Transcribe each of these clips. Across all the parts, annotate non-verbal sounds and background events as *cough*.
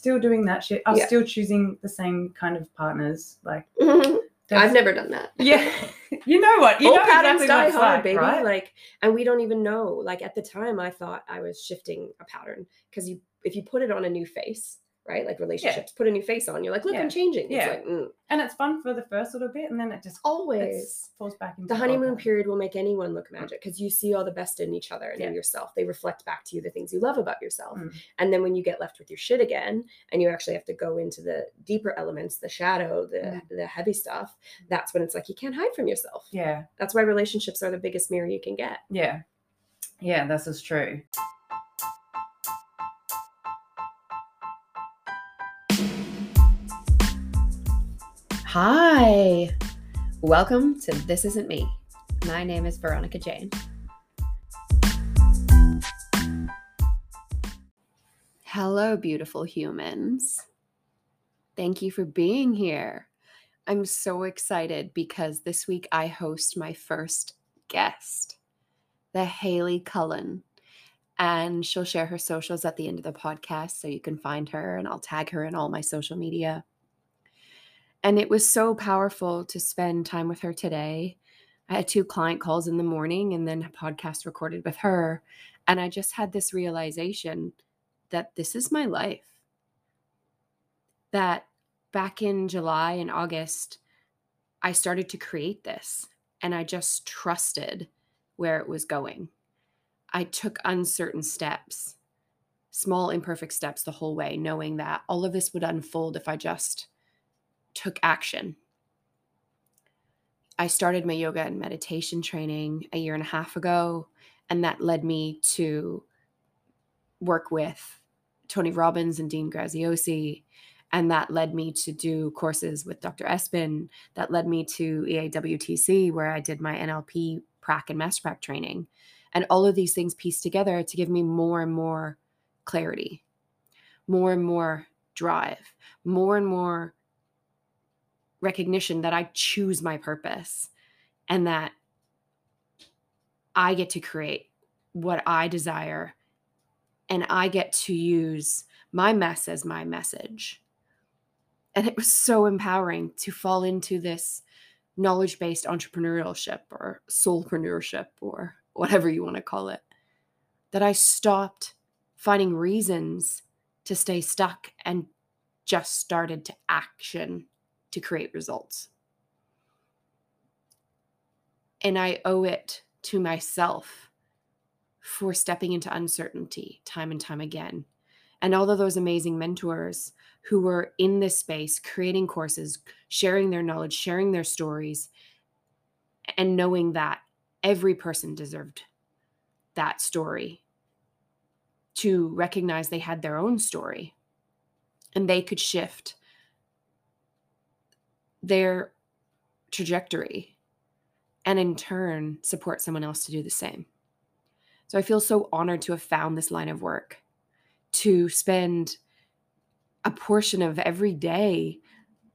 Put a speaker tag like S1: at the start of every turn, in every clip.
S1: still doing that shit. I was
S2: Yeah.
S1: still choosing the same kind of partners. Like,
S2: mm-hmm.
S1: I've
S2: never done that.
S1: Yeah, *laughs* you know what? You
S2: Old
S1: know
S2: patterns
S1: exactly
S2: die hard,
S1: like,
S2: baby.
S1: right?
S2: Like, and we don't even know. Like at the time, I thought I was shifting a pattern because you, if you put it on a new face, right? Like relationships, put a new face on. You're like, look,
S1: Yeah.
S2: I'm changing.
S1: Yeah.
S2: It's like mm.
S1: and it's fun for the first little bit, and then it just
S2: always.
S1: falls back into
S2: The honeymoon period will make anyone look magic because you see all the best in each other and in yourself. They reflect back to you the things you love about yourself.
S1: Mm.
S2: And then when you get left with your shit again and you actually have to go into the deeper elements, the shadow, the the heavy stuff, that's when it's like you can't hide from yourself.
S1: Yeah,
S2: That's why relationships are the biggest mirror you can get.
S1: yeah, yeah. This is true.
S2: Hi. Welcome to This Isn't Me. My name is Veronica Jayne. Hello, beautiful humans. Thank you for being here. I'm so excited because this week I host my first guest, the Hayley Cullen. And she'll share her socials at the end of the podcast so you can find her and I'll tag her in all my social media. And it was so powerful to spend time with her today. I had two client calls in the morning and then a podcast recorded with her. And I just had this realization that this is my life. That back in July and August, I started to create this and I just trusted where it was going. I took uncertain steps, small, imperfect steps the whole way, knowing that all of this would unfold if I just took action. I started my yoga and meditation training a year and a half ago, and that led me to work with Tony Robbins and Dean Graziosi. And that led me to do courses with Dr. Espin. That led me to EAWTC, where I did my NLP prac and master prac training. And all of these things pieced together to give me more and more clarity, more and more drive, more and more recognition that I choose my purpose and that I get to create what I desire and I get to use my mess as my message. And it was so empowering to fall into this knowledge based entrepreneurship or soulpreneurship or whatever you want to call it that I stopped finding reasons to stay stuck and just started to action to create results. And I owe it to myself for stepping into uncertainty time and time again. And all of those amazing mentors who were in this space, creating courses, sharing their knowledge, sharing their stories, and knowing that every person deserved that story to recognize they had their own story and they could shift their trajectory and in turn support someone else to do the same. So I feel so honored to have found this line of work, to spend a portion of every day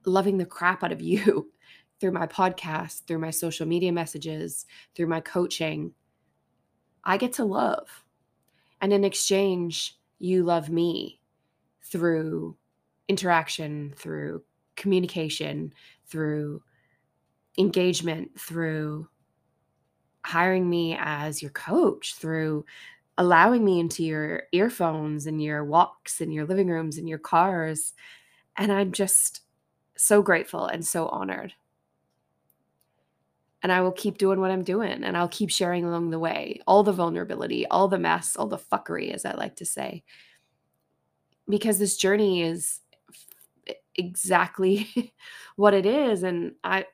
S2: loving the crap out of you *laughs* through my podcast, through my social media messages, through my coaching. I get to love. And in exchange, you love me through interaction, through communication, through engagement, through hiring me as your coach, through allowing me into your earphones and your walks and your living rooms and your cars. And I'm just so grateful and so honored. And I will keep doing what I'm doing and I'll keep sharing along the way all the vulnerability, all the mess, all the fuckery, as I like to say. Because this journey is exactly *laughs* what it is. And I,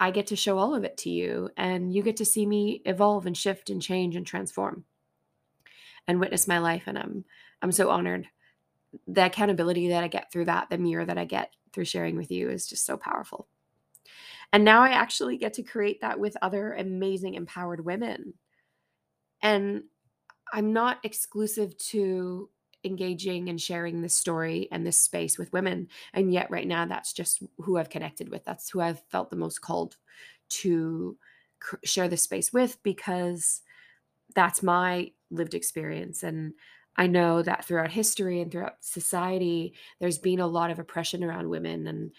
S2: I get to show all of it to you, and you get to see me evolve and shift and change and transform and witness my life. And I'm I'm so honored. The accountability that I get through that, the mirror that I get through sharing with you is just so powerful. And now I actually get to create that with other amazing empowered women. And I'm not exclusive to engaging and sharing this story and this space with women. And yet, right now, that's just who I've connected with. That's who I've felt the most called to share this space with because that's my lived experience. And I know that throughout history and throughout society, there's been a lot of oppression around women and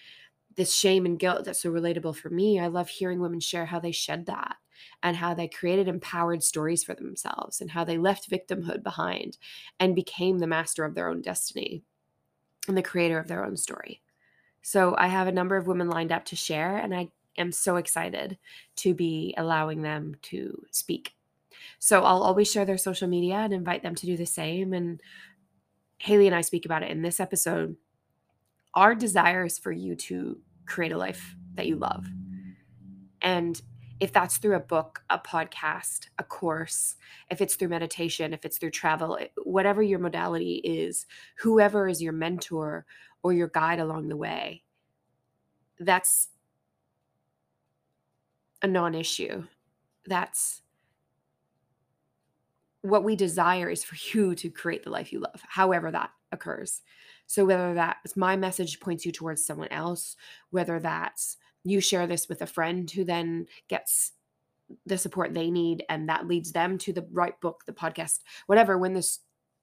S2: this shame and guilt that's so relatable for me. I love hearing women share how they shed that and how they created empowered stories for themselves and how they left victimhood behind and became the master of their own destiny and the creator of their own story. So I have a number of women lined up to share, and I am so excited to be allowing them to speak. So I'll always share their social media and invite them to do the same. And Hayley and I speak about it in this episode. Our desire is for you to create a life that you love. And if that's through a book, a podcast, a course, if it's through meditation, if it's through travel, eh, whatever your modality is, whoever is your mentor or your guide along the way, that's a non issue. That's what we desire is for *laughs* you to create the life you love, however that occurs. So, whether that's my message points you towards someone else, whether that's you share this with a friend who then gets the support they need and that leads them to the right book, the podcast, whatever, when the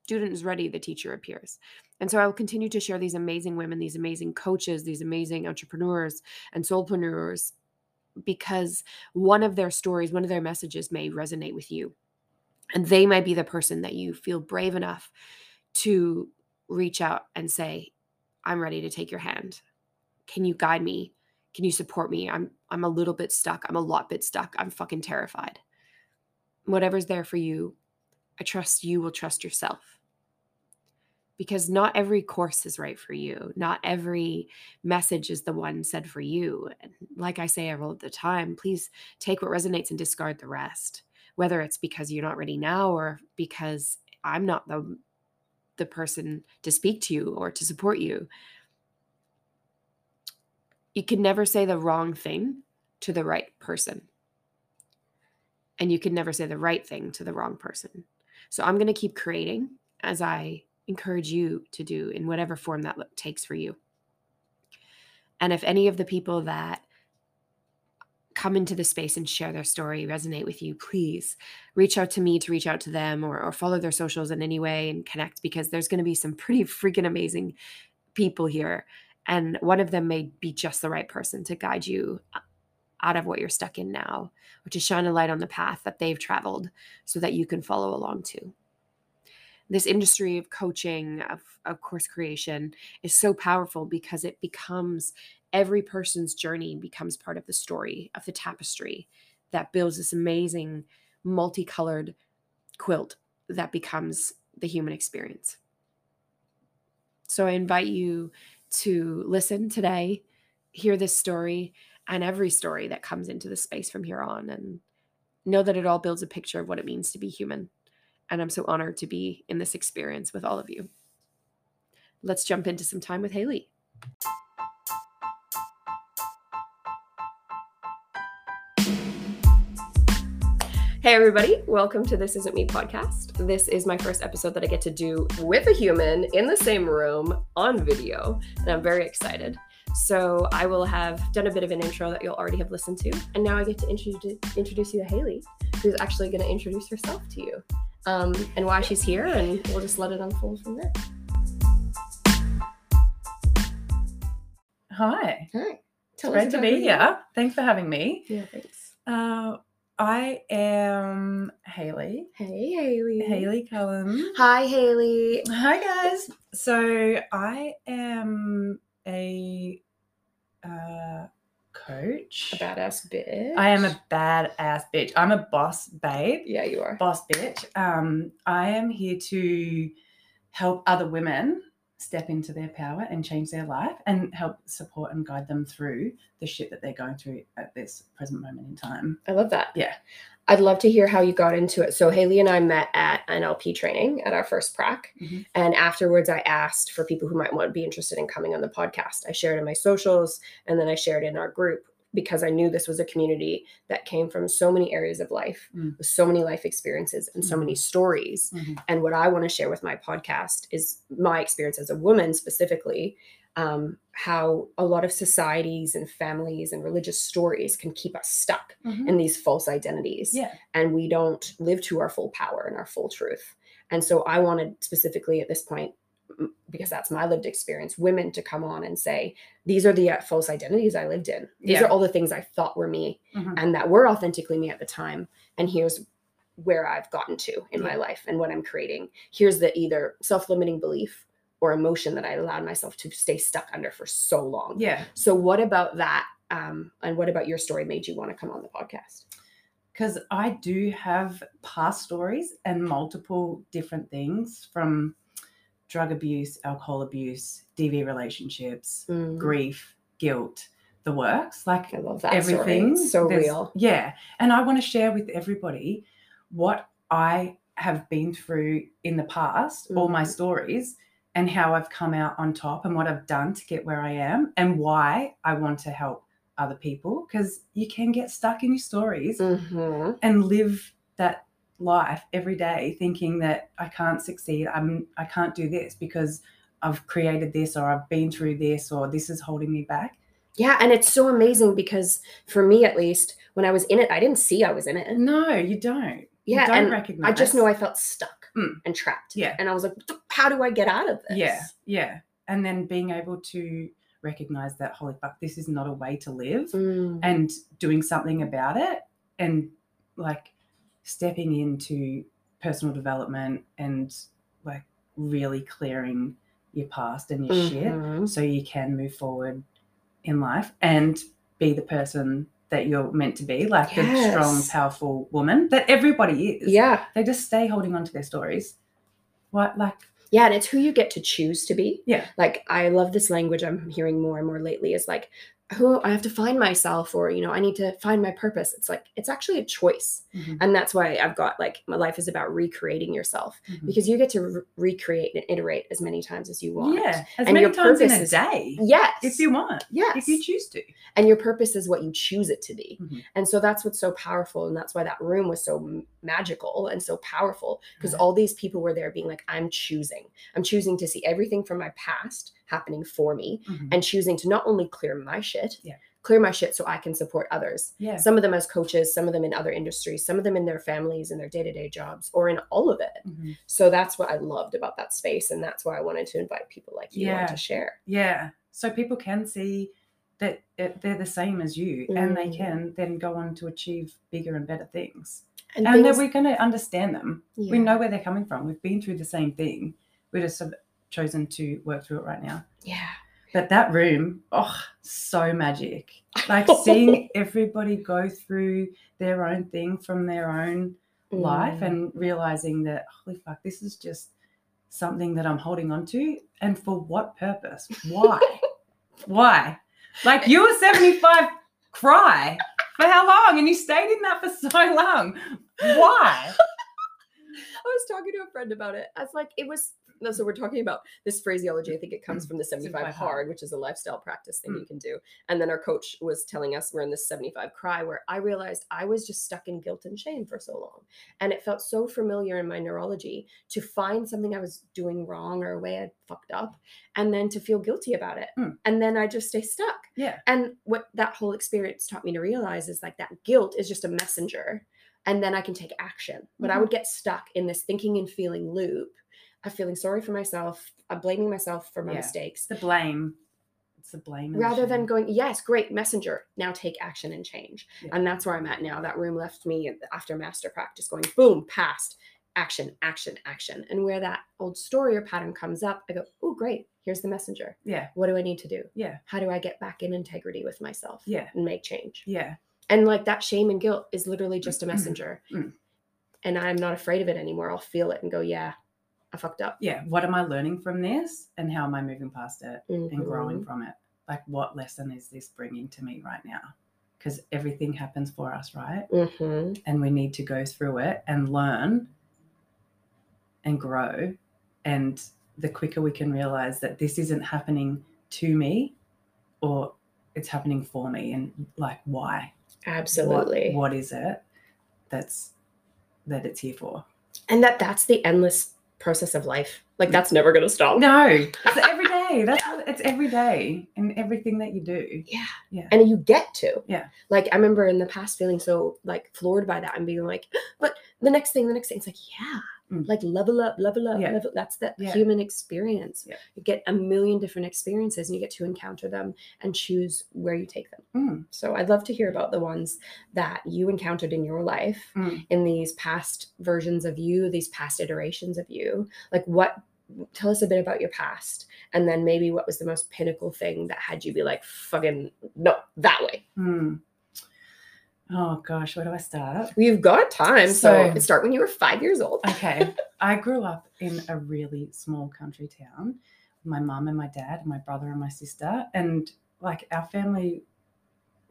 S2: student is ready, the teacher appears. And so I will continue to share these amazing women, these amazing coaches, these amazing entrepreneurs and soulpreneurs because one of their stories, one of their messages may resonate with you. And they might be the person that you feel brave enough to reach out and say, I'm ready to take your hand. Can you guide me? Can you support me? I'm I'm a little bit stuck. I'm a lot bit stuck. I'm fucking terrified. Whatever's there for you, I trust you will trust yourself. Because not every course is right for you. Not every message is the one said for you. And like I say all the time, please take what resonates and discard the rest. Whether it's because you're not ready now or because I'm not the the person to speak to you or to support you you can never say the wrong thing to the right person. And you can never say the right thing to the wrong person. So I'm going to keep creating as I encourage you to do in whatever form that takes for you. And if any of the people that come into the space and share their story resonate with you, please reach out to me to reach out to them or, or follow their socials in any way and connect because there's going to be some pretty freaking amazing people here and one of them may be just the right person to guide you uh, out of what you're stuck in now, or to shine a light on the path that they've traveled so that you can follow along too. This industry of coaching, of, of course creation, is so powerful because it becomes every person's journey becomes part of the story, of the tapestry that builds this amazing multicolored quilt that becomes the human experience. So I invite you to listen today, hear this story, and every story that comes into the space from here on, and know that it all builds a picture of what it means to be human. And I'm so honored to be in this experience with all of you. Let's jump into some time with Hayley. Hey, everybody, welcome to This Isn't Me podcast. This is my first episode that I get to do with a human in the same room on video, and I'm very excited. So, I will have done a bit of an intro that you'll already have listened to, and now I get to introduce, introduce you to Hayley, who's actually going to introduce herself to you um, and why she's here, and we'll just let it unfold from there.
S1: Hi.
S2: Hi.
S1: It's great to be here. Thanks for having me.
S2: Yeah, thanks.
S1: Uh, I am Hayley.
S2: Hey, Hayley.
S1: Hayley Cullen.
S2: Hi, Hayley.
S1: Hi, guys. So I am a uh, coach.
S2: A badass bitch.
S1: I am a badass bitch. I'm a boss babe.
S2: Yeah, you are.
S1: Boss bitch. Um, I am here to help other women step into their power and change their life and help support and guide them through the shit that they're going through at this present moment in time.
S2: I love that.
S1: Yeah.
S2: I'd love to hear how you got into it. So Hayley and I met at NLP training at our first prac.
S1: Mhm.
S2: And afterwards I asked for people who might want to be interested in coming on the podcast. I shared in my socials and then I shared in our group because I knew this was a community that came from so many areas of life,
S1: Mm.
S2: with so many life experiences and so many stories.
S1: Mhm.
S2: And what I want to share with my podcast is my experience as a woman specifically, um, how a lot of societies and families and religious stories can keep us stuck
S1: Mhm.
S2: in these false identities.
S1: Yeah.
S2: And we don't live to our full power and our full truth. And so I wanted specifically at this point, because that's my lived experience, women to come on and say, these are the uh, false identities I lived in. These
S1: Yeah.
S2: are all the things I thought were me
S1: Mhm.
S2: and that were authentically me at the time. And here's where I've gotten to in my life and what I'm creating. Here's the either self limiting belief or emotion that I allowed myself to stay stuck under for so long.
S1: Yeah.
S2: So, what about that? Um, and what about your story made you want to come on the podcast?
S1: because I do have past stories and multiple different things from drug abuse, alcohol abuse, DV relationships,
S2: Mm,
S1: grief, guilt, the works, like
S2: I love that.
S1: everything.
S2: So
S1: There's-
S2: real.
S1: Yeah. And I want to share with everybody what I have been through in the past, all my
S2: Mhm.
S1: stories, and how I've come out on top and what I've done to get where I am and why I want to help other people because you can get stuck in your stories
S2: Mhm.
S1: and live that life every day thinking that I can't succeed. I'm I can't do this because I've created this or I've been through this or this is holding me back.
S2: Yeah, and it's so amazing because for me, at least, when I was in it, I didn't see I was in it.
S1: No, you don't.
S2: Yeah,
S1: you don't
S2: and
S1: recognize.
S2: I just know I felt stuck
S1: Mm.
S2: and trapped.
S1: Yeah.
S2: and I was like, "How do I get out of this?"
S1: Yeah, yeah. And then being able to recognize that holy fuck, this is not a way to live
S2: Mm.
S1: and doing something about it and like stepping into personal development and like really clearing your past and your shit
S2: Mhm.
S1: so you can move forward in life and be the person that you're meant to be like the strong powerful woman that everybody is
S2: Yeah,
S1: they just stay holding on to their stories what like
S2: yeah, and it's who you get to choose to be.
S1: Yeah.
S2: like I love this language I'm hearing more and more lately. Is like, who I have to find myself, or you know, I need to find my purpose. It's like it's actually a choice,
S1: mhm,
S2: and that's why I've got like my life is about recreating yourself
S1: mhm.
S2: because you get to re- recreate and iterate as many times as you want.
S1: yeah as
S2: And
S1: many times in a
S2: is-
S1: day
S2: Yes.
S1: if you want
S2: yes.
S1: if you choose to
S2: and your purpose is what you choose it to be
S1: Mhm.
S2: and so that's what's so powerful and that's why that room was so magical and so powerful because all these people were there being like i'm choosing i'm choosing to see everything from my past happening for me
S1: Mhm.
S2: and choosing to not only clear my shit
S1: Yeah.
S2: clear my shit so i can support others
S1: yeah
S2: some of them as coaches some of them in other industries some of them in their families and their day-to-day jobs or in all of it
S1: Mhm.
S2: so that's what i loved about that space and that's why i wanted to invite people like you on
S1: Yeah.
S2: to share
S1: Yeah. So people can see that it, they're the same as you and they
S2: Mm.
S1: can then go on to achieve bigger and better things.
S2: and,
S1: And, that we're going to understand them. We know where they're coming from. We've been through the same thing. We're just have chosen to work through it right now.
S2: yeah
S1: But that room, oh, so magic. *laughs* Like seeing everybody go through their own thing from their own life
S2: Mm.
S1: and realizing that, holy fuck, this is just something that I'm holding on to. And for what purpose? Why? *laughs* Why? Like you were 75, cry for how long? And you stayed in that for so long. Why? *laughs*
S2: I was talking to a friend about it. I was like, it was no, so we're talking about this phraseology. I think it comes from the 75
S1: 75
S2: hard,
S1: hard.
S2: which is a lifestyle practice thing
S1: Mm.
S2: you can do. And then our coach was telling us we're in this 75 cry where I realized I was just stuck in guilt and shame for so long. And it felt so familiar in my neurology to find something I was doing wrong or a way I fucked up and then to feel guilty about it.
S1: Mm.
S2: And then I just stay stuck.
S1: Yeah.
S2: And what that whole experience taught me to realize is like that guilt is just a messenger. And then I can take action. But I
S1: Mhm.
S2: would get stuck in this thinking and feeling loop. I'm feeling sorry for myself. I'm blaming myself for my
S1: Yeah.
S2: mistakes.
S1: The blame. It's the blame. the
S2: Rather than going, yes, great, messenger. Now take action and change.
S1: Yeah.
S2: And that's where I'm at now. That room left me after master practice going, boom, past, action, action, action. And where that old story or pattern comes up, I go, oh, great, here's the messenger.
S1: Yeah.
S2: What do I need to do?
S1: Yeah.
S2: How do I get back in integrity with myself
S1: Yeah.
S2: and make change?
S1: Yeah.
S2: And like that shame and guilt is literally just a messenger.
S1: Mm.
S2: And I'm not afraid of it anymore. I'll feel it and go, yeah, I fucked up.
S1: Yeah. What am I learning from this? And how am I moving past it and
S2: Mhm.
S1: growing from it? Like, what lesson is this bringing to me right now? Because everything happens for us, right?
S2: Mhm.
S1: and we need to go through it and learn and grow. And the quicker we can realize that this isn't happening to me or it's happening for me, and like, why? What-
S2: Absolutely.
S1: what is it that's that it's here for?
S2: And that that's the endless process of life. Like that's never going to stop.
S1: No, *laughs* it's every day. That's it's every day in everything that you do.
S2: Yeah.
S1: Yeah.
S2: And you get to.
S1: Yeah.
S2: Like I remember in the past feeling so like floored by that and being like, *gasps* but the next thing, the next thing, it's like, yeah,
S1: Mm.
S2: like level up level up
S1: Yeah.
S2: level that's the
S1: Yeah.
S2: human experience
S1: Yeah.
S2: you get a million different experiences and you get to encounter them and choose where you take them
S1: Mm,
S2: so i'd love to hear about the ones that you encountered in your life
S1: mm.
S2: in these past versions of you these past iterations of you like what tell us a bit about your past and then maybe what was the most pinnacle thing that had you be like fucking no that way
S1: Mm. Oh gosh, where do I start?
S2: We've got time, so,
S1: So-
S2: start when you were five years old.
S1: Okay, *laughs* I grew up in a really small country town. My mum and my dad, my brother and my sister, and like our family.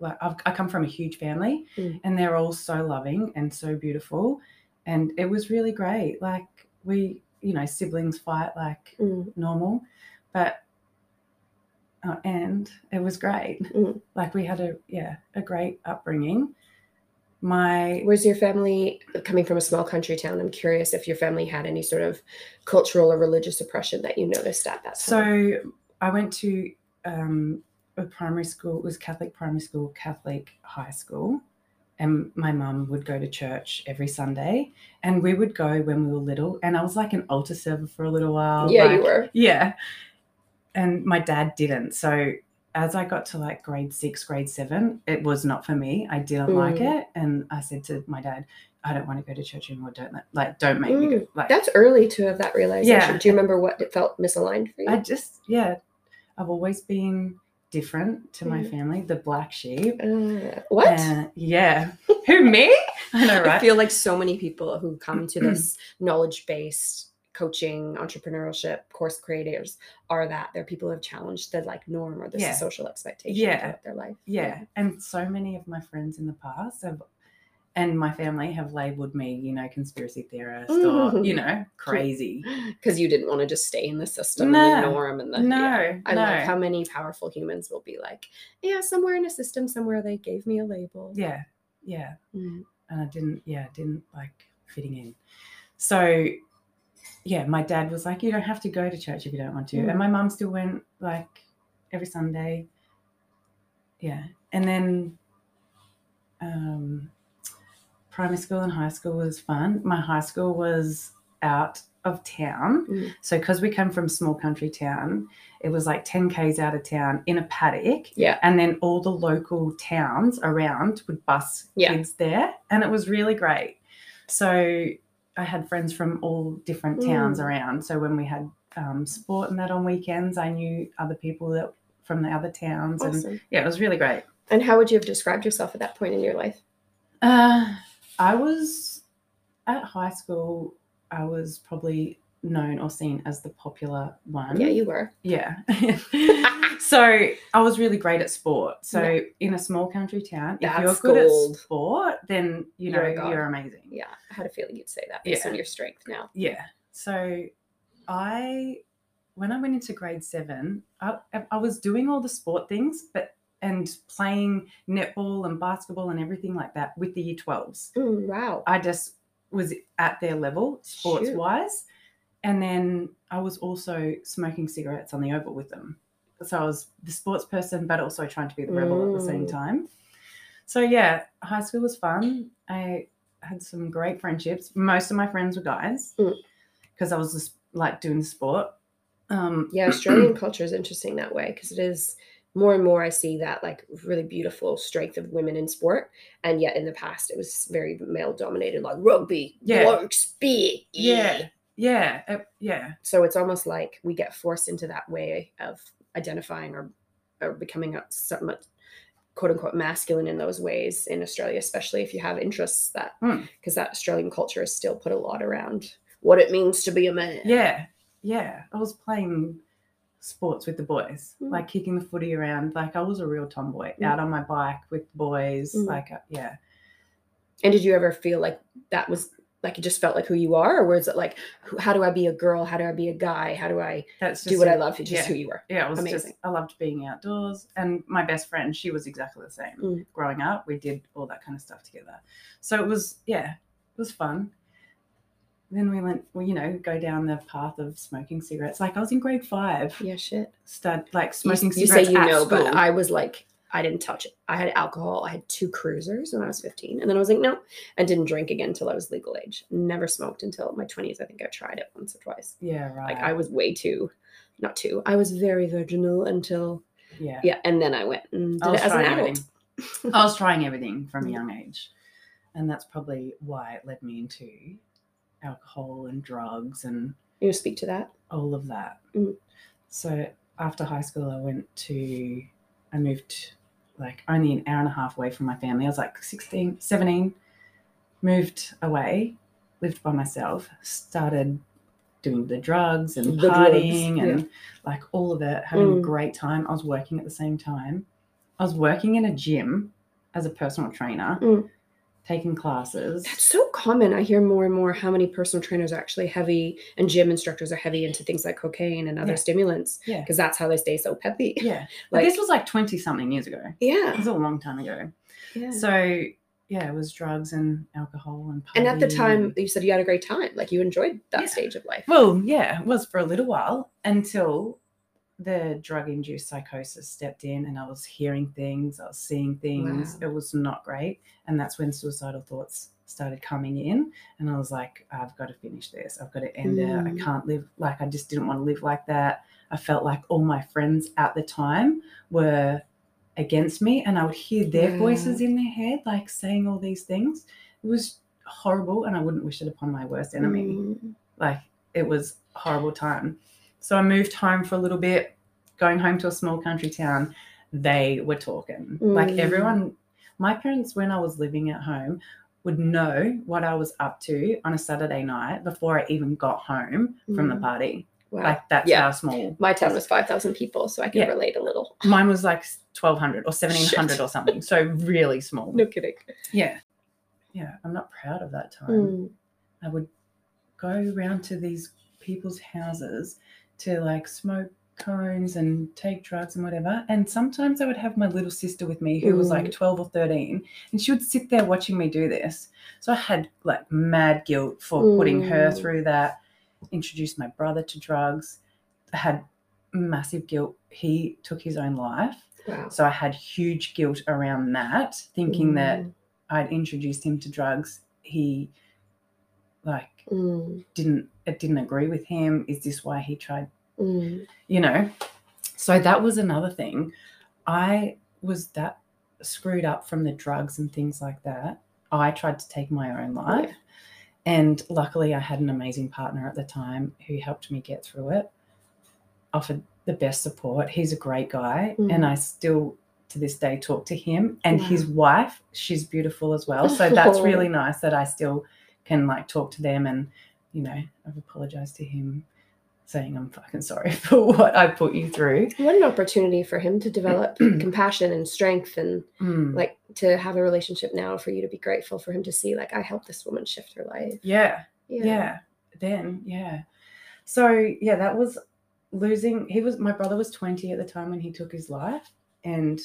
S1: Like I've, I come from a huge family,
S2: Mm.
S1: and they're all so loving and so beautiful, and it was really great. Like we, you know, siblings fight like
S2: Mm,
S1: normal, but uh, and it was great.
S2: Mm.
S1: Like we had a yeah a great upbringing. My
S2: Was your family coming from a small country town? I'm curious if your family had any sort of cultural or religious oppression that you noticed at that time.
S1: so I went to um, a primary school. It was Catholic primary school, Catholic high school, and my mum would go to church every Sunday, and we would go when we were little. And I was like an altar server for a little while.
S2: yeah, you were.
S1: Yeah. And my dad didn't. So as I got to like grade six, grade seven, it was not for me. I didn't like
S2: Mm.
S1: it. And I said to my dad, I don't want to go to church anymore. Don't let, like, don't make me go. Like,
S2: That's early to have that realization.
S1: Yeah.
S2: Do you remember what it felt misaligned for you?
S1: I just, yeah, I've always been different to my
S2: Mm.
S1: family, the black sheep.
S2: Uh, what?
S1: Uh, yeah. *laughs* Who, me? I know,
S2: I feel like so many people who come to this knowledge based coaching, entrepreneurship, course creators are that. They're people who have challenged the like norm or the
S1: Yeah.
S2: social expectation
S1: Yeah.
S2: throughout their life.
S1: yeah. And so many of my friends in the past have, and my family have labeled me, you know, conspiracy theorist or, you know, *laughs* crazy.
S2: Because you didn't want to just stay in the system
S1: No.
S2: and the norm and the
S1: No,
S2: yeah. I love
S1: no.
S2: how many powerful humans will be like, yeah, somewhere in a system, somewhere they gave me a label.
S1: Yeah. Yeah.
S2: Mm.
S1: and I didn't, yeah, didn't like fitting in. So, yeah, my dad was like, you don't have to go to church if you don't want to.
S2: Mm.
S1: And my mum still went like every Sunday. Yeah. And then um, primary school and high school was fun. My high school was out of town.
S2: Mm.
S1: So, because we come from a small country town, it was like 10 Ks out of town in a paddock
S2: Yeah.
S1: and then all the local towns around would bus
S2: Yeah.
S1: kids there and it was really great so i had friends from all different towns
S2: Mm.
S1: around so when we had um, sport and that on weekends i knew other people that from the other towns and yeah it was really great
S2: And how would you have described yourself at that point in your life?
S1: uh, i was at high school i was probably known or seen as the popular one
S2: Yeah, you were.
S1: Yeah. *laughs* so I was really great at sport. So
S2: Yeah.
S1: in a small country town, if you're good
S2: gold.
S1: at sport, then you know
S2: You're
S1: you're amazing.
S2: Yeah, I had a feeling you'd say that based
S1: Yeah.
S2: on your strength now.
S1: Yeah. So I when I went into grade seven, I, I was doing all the sport things, but and playing netball and basketball and everything like that with the year 12s.
S2: Mm, wow.
S1: I just was at their level sports
S2: Shoot.
S1: wise. And then I was also smoking cigarettes on the oval with them. So I was the sports person, but also trying to be the rebel at the same
S2: Mm.
S1: time. So yeah, high school was fun. I had some great friendships. Most of my friends were guys
S2: Mm.
S1: because I was just like doing sport. Um,
S2: Yeah, Australian *clears throat* culture is interesting that way because it is more and more I see that like really beautiful strength of women in sport. And yet in the past it was very male dominated, like rugby,
S1: Yeah.
S2: blokes, beer.
S1: yeah, yeah, uh, yeah,
S2: So it's almost like we get forced into that way of identifying or or becoming a somewhat quote unquote masculine in those ways in Australia, especially if you have interests that
S1: Hmm.
S2: because that Australian culture is still put a lot around what it means to be a man.
S1: yeah, yeah. I was playing sports with the boys,
S2: Mm.
S1: like kicking the footy around. Like I was a real tomboy,
S2: Mm.
S1: out on my bike with boys.
S2: Mm.
S1: Like uh, yeah,
S2: And did you ever feel like that was like it just felt like who you are, or was it like, how do I be a girl? How do I be a guy? How do I
S1: that's
S2: do what I love? Just
S1: yeah.
S2: who you were.
S1: Yeah, it was
S2: Amazing.
S1: just I loved being outdoors, and my best friend, she was exactly the same.
S2: Mm.
S1: Growing up, we did all that kind of stuff together, so it was yeah, it was fun. Then we went, well, you know, go down the path of smoking cigarettes. Like I was in grade five,
S2: Yeah, shit.
S1: start like
S2: You,
S1: smoking
S2: you
S1: cigarettes
S2: say you
S1: at
S2: know,
S1: school.
S2: but I was like I didn't touch it. I had alcohol. I had two cruisers when I was 15. And then I was like, no, and didn't drink again until I was legal age. Never smoked until my 20s. I think I tried it once or twice.
S1: Yeah, right.
S2: Like I was way too, not too, I was very virginal until,
S1: yeah.
S2: yeah. And then I went and did it as an adult. *laughs*
S1: I was trying everything from a
S2: Mm.
S1: young age. And that's probably why it led me into alcohol and drugs and
S2: You speak to that?
S1: all of that.
S2: Mm.
S1: So after high school, I went to, I moved like only an hour and a half away from my family. I was like 16, 17, moved away, lived by myself, started doing the drugs and
S2: The drugs,
S1: partying
S2: yeah.
S1: and like all of it, having a
S2: Mm.
S1: great time. I was working at the same time. I was working in a gym as a personal trainer,
S2: Mm.
S1: Taking classes.
S2: That's so common. I hear more and more how many personal trainers are actually heavy and gym instructors are heavy into things like cocaine and other
S1: Yeah.
S2: stimulants
S1: Yeah.
S2: because that's how they stay so peppy.
S1: Yeah. But *laughs*
S2: Like-
S1: this was like 20 something years ago.
S2: Yeah.
S1: It was a long time ago.
S2: yeah.
S1: So yeah, it was drugs and alcohol and
S2: and at the time, you said you had a great time. Like you enjoyed that
S1: Yeah.
S2: stage of life.
S1: well, yeah, it was for a little while until the drug-induced psychosis stepped in, and I was hearing things, I was seeing things.
S2: Wow.
S1: It was not great, and that's when suicidal thoughts started coming in, and I was like, I've got to finish this. I've got to end it. I
S2: Mm.
S1: can't live like I just didn't want to live like that. I felt like all my friends at the time were against me and I would hear their
S2: Wow.
S1: voices in their head, like saying all these things. It was horrible and I wouldn't wish it upon my worst enemy.
S2: Mm.
S1: Like it was a horrible time. So I moved home for a little bit, going home to a small country town. They were talking. Like
S2: Mm.
S1: everyone, my parents, when I was living at home, would know what I was up to on a Saturday night before I even got home from the
S2: Mm.
S1: party.
S2: Wow.
S1: Like that's
S2: Yeah.
S1: how small.
S2: My town was 5,000 people, so I can
S1: Yeah.
S2: relate a little.
S1: Mine was like 1200 or 1700
S2: Shit.
S1: or something. So really small.
S2: No kidding.
S1: Yeah. Yeah. I'm not proud of that time.
S2: Mm.
S1: I would go around to these people's houses to like smoke cones and take drugs and whatever. And sometimes I would have my little sister with me who was like
S2: Mm.
S1: 12 or 13, and she would sit there watching me do this. So I had like mad guilt for putting her
S2: Mm.
S1: through that, introduced my brother to drugs. I had massive guilt. He took his own life.
S2: Wow.
S1: So I had huge guilt around that, thinking that
S2: Mm.
S1: I'd introduced him to drugs. He like
S2: Mm.
S1: didn't it didn't agree with him. Is this why he tried?
S2: Mm.
S1: You know. So that was another thing. I was that screwed up from the drugs and things like that. I tried to take my own life. And luckily I had an amazing partner at the time who helped me get through it. Offered the best support. He's a great guy
S2: Mm.
S1: and I still to this day talk to him and
S2: Wow.
S1: his wife, she's beautiful as well. So that's *laughs* really nice that I still can like talk to them and you know, I've apologized to him saying I'm fucking sorry *laughs* for what I put you through.
S2: What an opportunity for him to develop *clears throat* *clears throat* compassion and strength and
S1: Mm.
S2: like to have a relationship now for you to be grateful for him to see like I helped this woman shift her life.
S1: yeah. yeah then yeah so yeah that was losing he was my brother was 20 at the time when he took his life and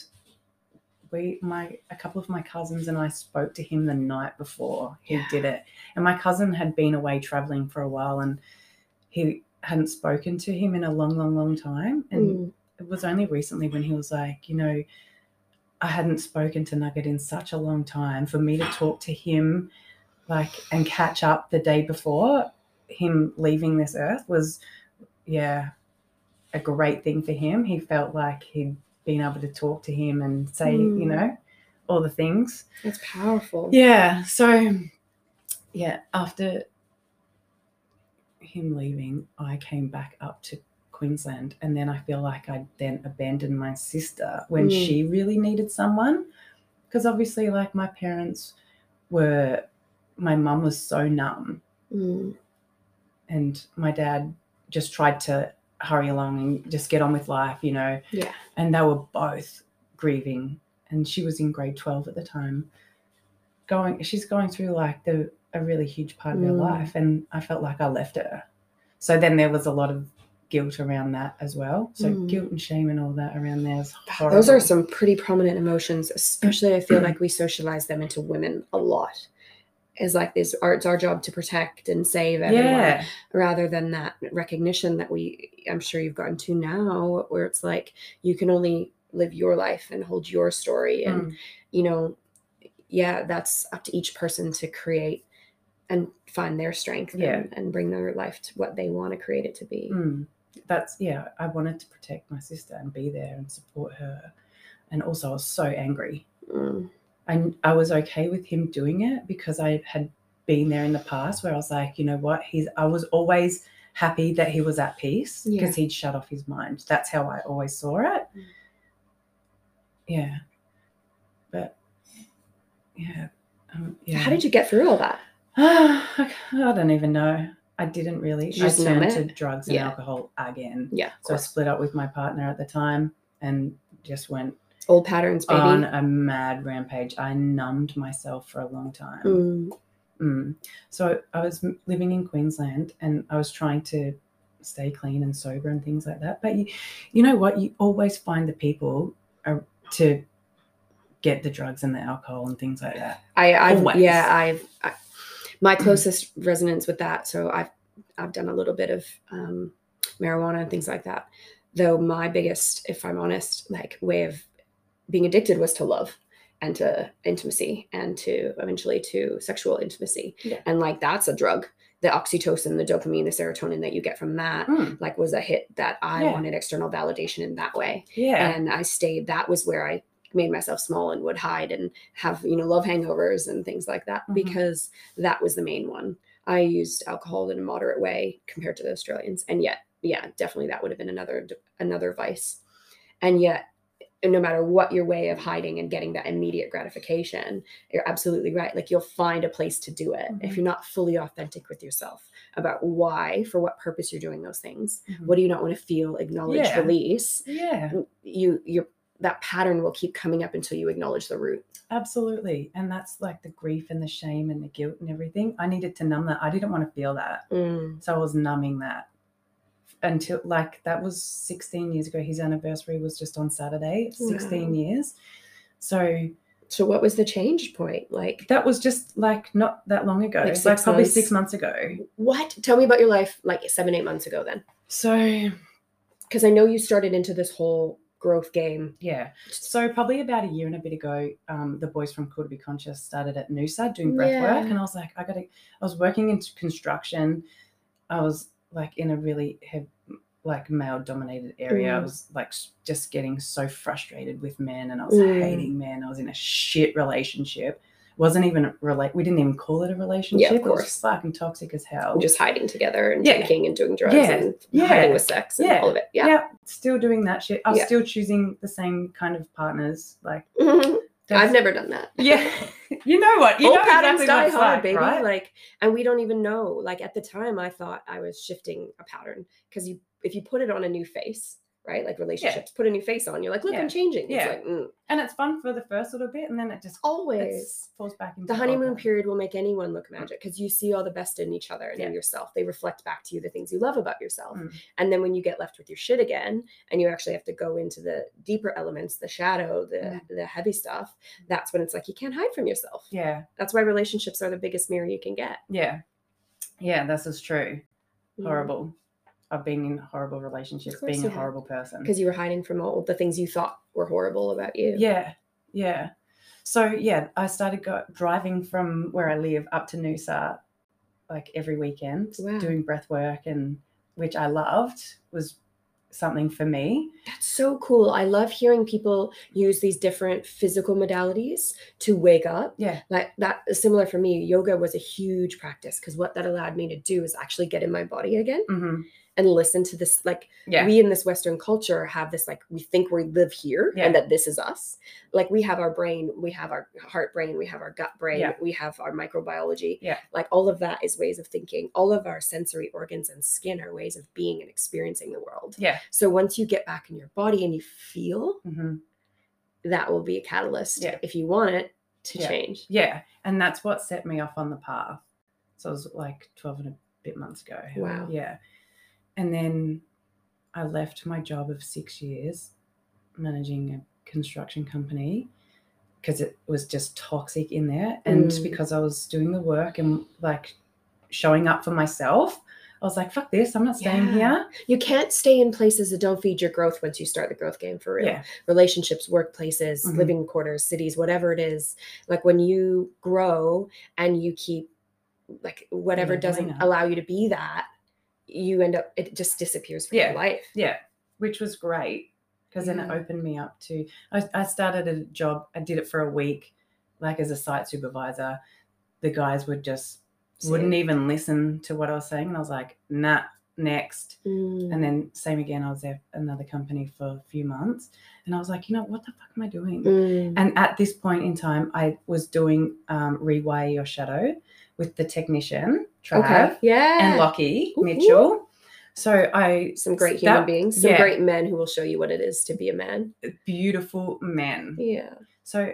S1: we my a couple of my cousins and i spoke to him the night before he
S2: Yeah.
S1: did it and my cousin had been away traveling for a while and he hadn't spoken to him in a long long long time and
S2: Mm.
S1: it was only recently when he was like, you know, I hadn't spoken to Nugget in such a long time. For me to talk to him, like, and catch up the day before him leaving this earth was, yeah, a great thing for him. He felt like he'd been able to talk to him and say, you
S2: Mm.
S1: know, all the things.
S2: It's powerful.
S1: Yeah. So, yeah, after him leaving, I came back up to Queensland. And then I feel like I then abandoned my sister when
S2: Mm.
S1: she really needed someone. Because obviously, like, my parents were, my mum was so numb,
S2: Mm.
S1: and my dad just tried to hurry along and just get on with life, you know
S2: Yeah.
S1: and they were both grieving and she was in grade 12 at the time going she's going through like the a really huge part of her
S2: Mm.
S1: life and i felt like i left her so then there was a lot of guilt around that as well so
S2: Mm.
S1: guilt and shame and all that around there is
S2: Those are some pretty prominent emotions, especially I feel *clears throat* like we socialize them into women a lot. Is like this our, it's our job to protect and save everyone
S1: yeah
S2: rather than that recognition that we I'm sure you've gotten to now where it's like you can only live your life and hold your story and
S1: Mm.
S2: you know yeah that's up to each person to create and find their strength
S1: Yeah.
S2: and, and bring their life to what they want to create it to be
S1: Mm. That's yeah. I wanted to protect my sister and be there and support her, and also I was so angry.
S2: Mm.
S1: I I was okay with him doing it because I had been there in the past where I was like, you know what, he's. I was always happy that he was at peace
S2: Yeah.
S1: because he'd shut off his mind. That's how I always saw it.
S2: Mm.
S1: Yeah, but yeah, um, yeah.
S2: how did you get through all that *sighs*
S1: I don't even know. I didn't really.
S2: You
S1: I
S2: just
S1: turned to drugs and
S2: Yeah.
S1: alcohol again.
S2: yeah
S1: So I split up with my partner at the time and just went
S2: old patterns baby
S1: on a mad rampage. I numbed myself for a long time.
S2: Mm.
S1: Mm. So I was living in Queensland and I was trying to stay clean and sober and things like that. But you, you know what? You always find the people uh, to get the drugs and the alcohol and things like that.
S2: I, I've
S1: Always.
S2: yeah, I've I, my closest resonance with that. So I've I've done a little bit of um, marijuana and things like that. Though my biggest, if I'm honest, like way of being addicted was to love and to intimacy and to eventually to sexual intimacy.
S1: Yeah.
S2: And like that's a drug. The oxytocin, the dopamine, the serotonin that you get from that,
S1: Mm.
S2: like was a hit that I
S1: Yeah.
S2: wanted external validation in that way
S1: Yeah.
S2: and I stayed. That was where I made myself small and would hide and have you know love hangovers and things like that
S1: Mhm.
S2: because that was the main one. I used alcohol in a moderate way compared to the Australians, and yet, yeah, definitely that would have been another another vice. And yet, no matter what your way of hiding and getting that immediate gratification, you're absolutely right. Like you'll find a place to do it if
S1: Mhm.
S2: you're not fully authentic with yourself about why, for what purpose you're doing those things.
S1: Mhm.
S2: What do you not want to feel, acknowledge,
S1: Yeah.
S2: release?
S1: yeah.
S2: you your that pattern will keep coming up until you acknowledge the root.
S1: Absolutely. And that's like the grief and the shame and the guilt and everything. I needed to numb that. I didn't want to feel that. So I was numbing that until like that was 16 years ago. His anniversary was just on Saturday, 16
S2: Wow.
S1: years. So
S2: So what was the change point? Like
S1: that was just like not that long ago.
S2: Like
S1: Like, probably
S2: months?
S1: six months ago.
S2: what? Tell me about your life like seven, eight months ago then.
S1: So
S2: Because I know you started into this whole growth game.
S1: yeah. So probably about a year and a bit ago, um, the boys from Cool to Be Conscious started at Noosa doing breath work. And I was like, I gotta I was working in construction. I was like in a really like male dominated area. I
S2: Mm.
S1: was like just getting so frustrated with men and I was
S2: Mm.
S1: hating men. I was in a shit relationship. Wasn't even relate we didn't even call it a relationship. It was
S2: course.
S1: fucking toxic as hell.
S2: Just hiding together and
S1: Yeah.
S2: drinking and doing drugs
S1: Yeah.
S2: and
S1: Yeah.
S2: hiding with sex and
S1: Yeah.
S2: all of it. Yeah.
S1: yeah. still doing that shit. I was
S2: Yeah.
S1: still choosing the same kind of partners. Like
S2: I've
S1: that's- I've
S2: never done that. *laughs*
S1: Yeah. you know what? You
S2: Old
S1: know
S2: patterns
S1: exactly
S2: die hard,
S1: like,
S2: baby.
S1: right?
S2: Like, and we don't even know. Like at the time, I thought I was shifting a pattern because you, if you put it on a new face, right? Like relationships, put a new face on. You're like, look,
S1: Yeah.
S2: I'm changing.
S1: Yeah.
S2: It's like mm,
S1: and it's fun for the first little bit and then it just
S2: always.
S1: falls back into
S2: The honeymoon period will make anyone look magic because you see all the best in each other and in yourself. They reflect back to you the things you love about yourself.
S1: Mm.
S2: And then when you get left with your shit again, and you actually have to go into the deeper elements, the shadow, the
S1: Mm.
S2: the heavy stuff, that's when it's like you can't hide from yourself.
S1: Yeah.
S2: That's why relationships are the biggest mirror you can get.
S1: Yeah. Yeah, this is true.
S2: Mm.
S1: Horrible. I've been in horrible relationships, being a
S2: have.
S1: horrible person.
S2: because you were hiding from all the things you thought were horrible about you.
S1: Yeah, yeah. So yeah, I started go- driving from where I live up to Noosa, like every weekend,
S2: Wow.
S1: doing breath work, and which I loved was something for me.
S2: That's so cool. I love hearing people use these different physical modalities to wake up.
S1: Yeah,
S2: Like that similar for me. Yoga was a huge practice because what that allowed me to do is actually get in my body again
S1: hmm
S2: and listen to this. Like
S1: yeah,
S2: we in this Western culture have this like we think we live here
S1: Yeah.
S2: and that this is us. Like we have our brain, we have our heart brain, we have our gut brain,
S1: Yeah.
S2: we have our microbiology.
S1: Yeah.
S2: Like all of that is ways of thinking. All of our sensory organs and skin are ways of being and experiencing the world.
S1: yeah.
S2: So once you get back in your body and you feel,
S1: hmm
S2: that will be a catalyst
S1: Yeah.
S2: if you want it to change.
S1: Yeah, and that's what set me off on the path. So it was like 12 and a bit months ago.
S2: Wow.
S1: Yeah. And then I left my job of six years managing a construction company because it was just toxic in there. And
S2: Mm.
S1: because I was doing the work and like showing up for myself, I was like, fuck this, I'm not staying
S2: Yeah.
S1: here.
S2: You can't stay in places that don't feed your growth once you start the growth game for real.
S1: Yeah.
S2: Relationships, workplaces,
S1: Mhm.
S2: living quarters, cities, whatever it is. Like when you grow and you keep like whatever
S1: Yeah,
S2: doesn't allow you to be that, you end up it just disappears from
S1: Yeah.
S2: your life.
S1: Yeah, which was great because then it opened me up to. I, I started a job. I did it for a week, like as a site supervisor. The guys would just wouldn't even listen to what I was saying, and I was like, "Nah, next."
S2: Mm.
S1: And then same again. I was there another company for a few months, and I was like, "You know what the fuck am I doing?"
S2: Mm.
S1: And at this point in time, I was doing um, rewire your shadow with the technician Trav
S2: okay. Yeah.
S1: and Lockie
S2: Ooh.
S1: Mitchell. So I
S2: some great
S1: that-
S2: human beings, some
S1: yeah.
S2: great men who will show you what it is to be a man.
S1: beautiful men.
S2: Yeah.
S1: So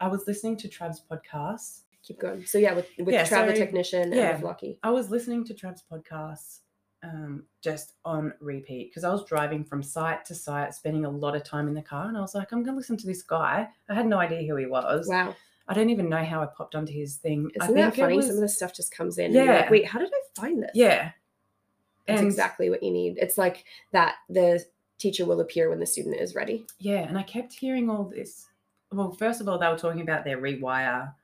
S1: I was listening to Trav's podcast.
S2: Keep going. So yeah, with with
S1: Yeah,
S2: Trav the technician
S1: yeah.
S2: and with Lockie.
S1: I was listening to Trav's podcast um, just on repeat because I was driving from site to site, spending a lot of time in the car, and I was like, I'm going to listen to this guy. I had no idea who he was.
S2: Wow.
S1: I don't even know how I popped onto his thing.
S2: Isn't that funny?
S1: was-
S2: Some of this stuff just comes in. you're like,
S1: Yeah.
S2: Wait, how did I find this?
S1: yeah,
S2: That's
S1: and
S2: exactly what you need. It's like that the teacher will appear when the student is ready.
S1: yeah, and I kept hearing all this. Well, first of all, they were talking about their rewire,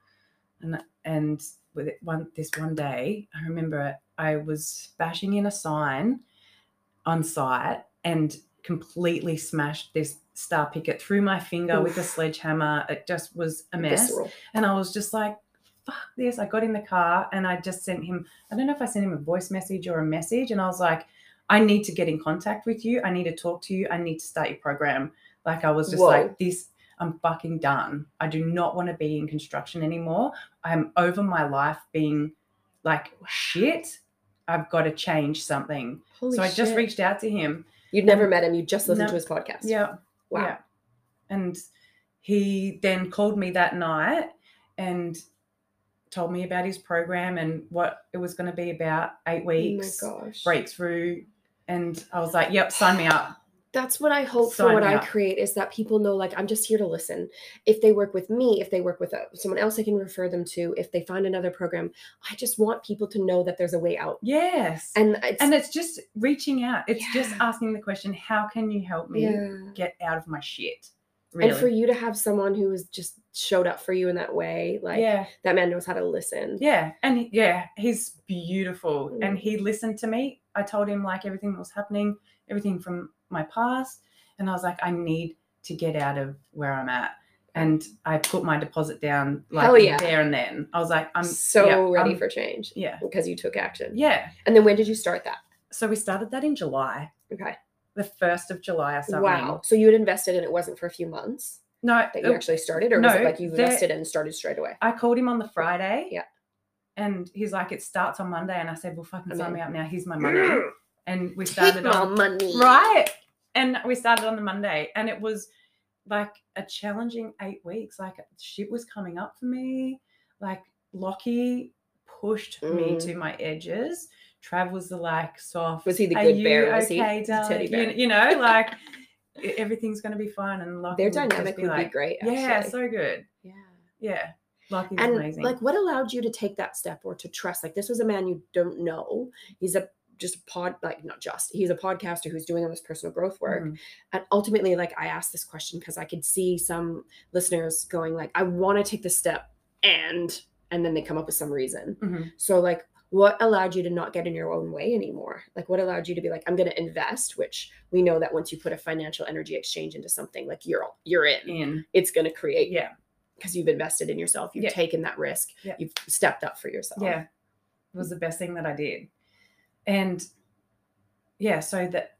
S1: and and with it one this one day, I remember I was bashing in a sign on site and completely smashed this star picket through my finger with a sledgehammer. It just was a mess,
S2: Visceral.
S1: and I was just like. Fuck this. I got in the car and I just sent him, I don't know if I sent him a voice message or a message. And I was like, I need to get in contact with you. I need to talk to you. I need to start your program. Like I was just
S2: Whoa.
S1: like, this, I'm fucking done. I do not want to be in construction anymore. I'm over my life being like shit. I've got to change something.
S2: Holy
S1: so I just reached out to him.
S2: You'd never met him. You just listened
S1: No.
S2: to his podcast.
S1: Yeah.
S2: Wow.
S1: Yeah. And he then called me that night and told me about his program and what it was going to be about eight
S2: Oh
S1: weeks
S2: gosh.
S1: breakthrough. And I was like, yep, sign me up.
S2: That's what I hope for what I
S1: up.
S2: create is that people know like I'm just here to listen. If they work with me, if they work with uh someone else I can refer them to, if they find another program, I just want people to know that there's a way out.
S1: Yes.
S2: And it's
S1: and it's just reaching out. It's just asking the question, how can you help me
S2: yeah.
S1: get out of my shit? Really?
S2: And for you to have someone who has just showed up for you in that way, like
S1: yeah.
S2: that man knows how to listen.
S1: Yeah. And yeah, he's beautiful. And
S2: Mm.
S1: he listened to me. I told him like everything that was happening, everything from my past. And I was like, I need to get out of where I'm at. And I put my deposit down like
S2: yeah.
S1: there and then. I was like, I'm
S2: so
S1: yeah,
S2: ready
S1: I'm-
S2: for change
S1: Yeah.
S2: because you took action.
S1: Yeah.
S2: And then when did you start that?
S1: So we started that in July,
S2: Okay.
S1: the first of July or something.
S2: Wow. So you had invested and it wasn't for a few months
S1: No,
S2: that you
S1: it-
S2: actually started, or was it like you invested and started straight away?
S1: I called him on the Friday.
S2: Yeah.
S1: And he's like, it starts on Monday. And I said, well, fucking sign me up now. Here's my money. *clears throat* And we
S2: Take
S1: started
S2: my
S1: on
S2: money.
S1: right. And we started on the Monday. And it was like a challenging eight weeks. Like shit was coming up for me. Like Lockie pushed me
S2: Mm.
S1: to my edges. Trav was the like soft.
S2: Was he the
S1: "Are
S2: good
S1: you
S2: bear? Was he
S1: okay,
S2: the teddy
S1: darling?"
S2: bear?
S1: You, you know, like everything's gonna be fine. And Lockie
S2: Their
S1: would
S2: dynamic
S1: be
S2: would
S1: like,
S2: be great.
S1: Yeah, so good.
S2: yeah.
S1: Yeah. Lockie was
S2: and
S1: amazing.
S2: like what allowed you to take that step or to trust like this was a man you don't know he's a just a pod like not just he's a podcaster who's doing all this personal growth work
S1: Mhm.
S2: and ultimately like i asked this question because i could see some listeners going like i want to take the step and and then they come up with some reason
S1: Mhm.
S2: so like what allowed you to not get in your own way anymore like what allowed you to be like i'm going to invest which we know that once you put a financial energy exchange into something like you're you're in
S1: In.
S2: it's going to create
S1: Yeah.
S2: because you've invested in yourself you've
S1: Yeah.
S2: taken that risk
S1: Yeah.
S2: you've stepped up for yourself
S1: Yeah. It was the best thing that I did. And yeah, so that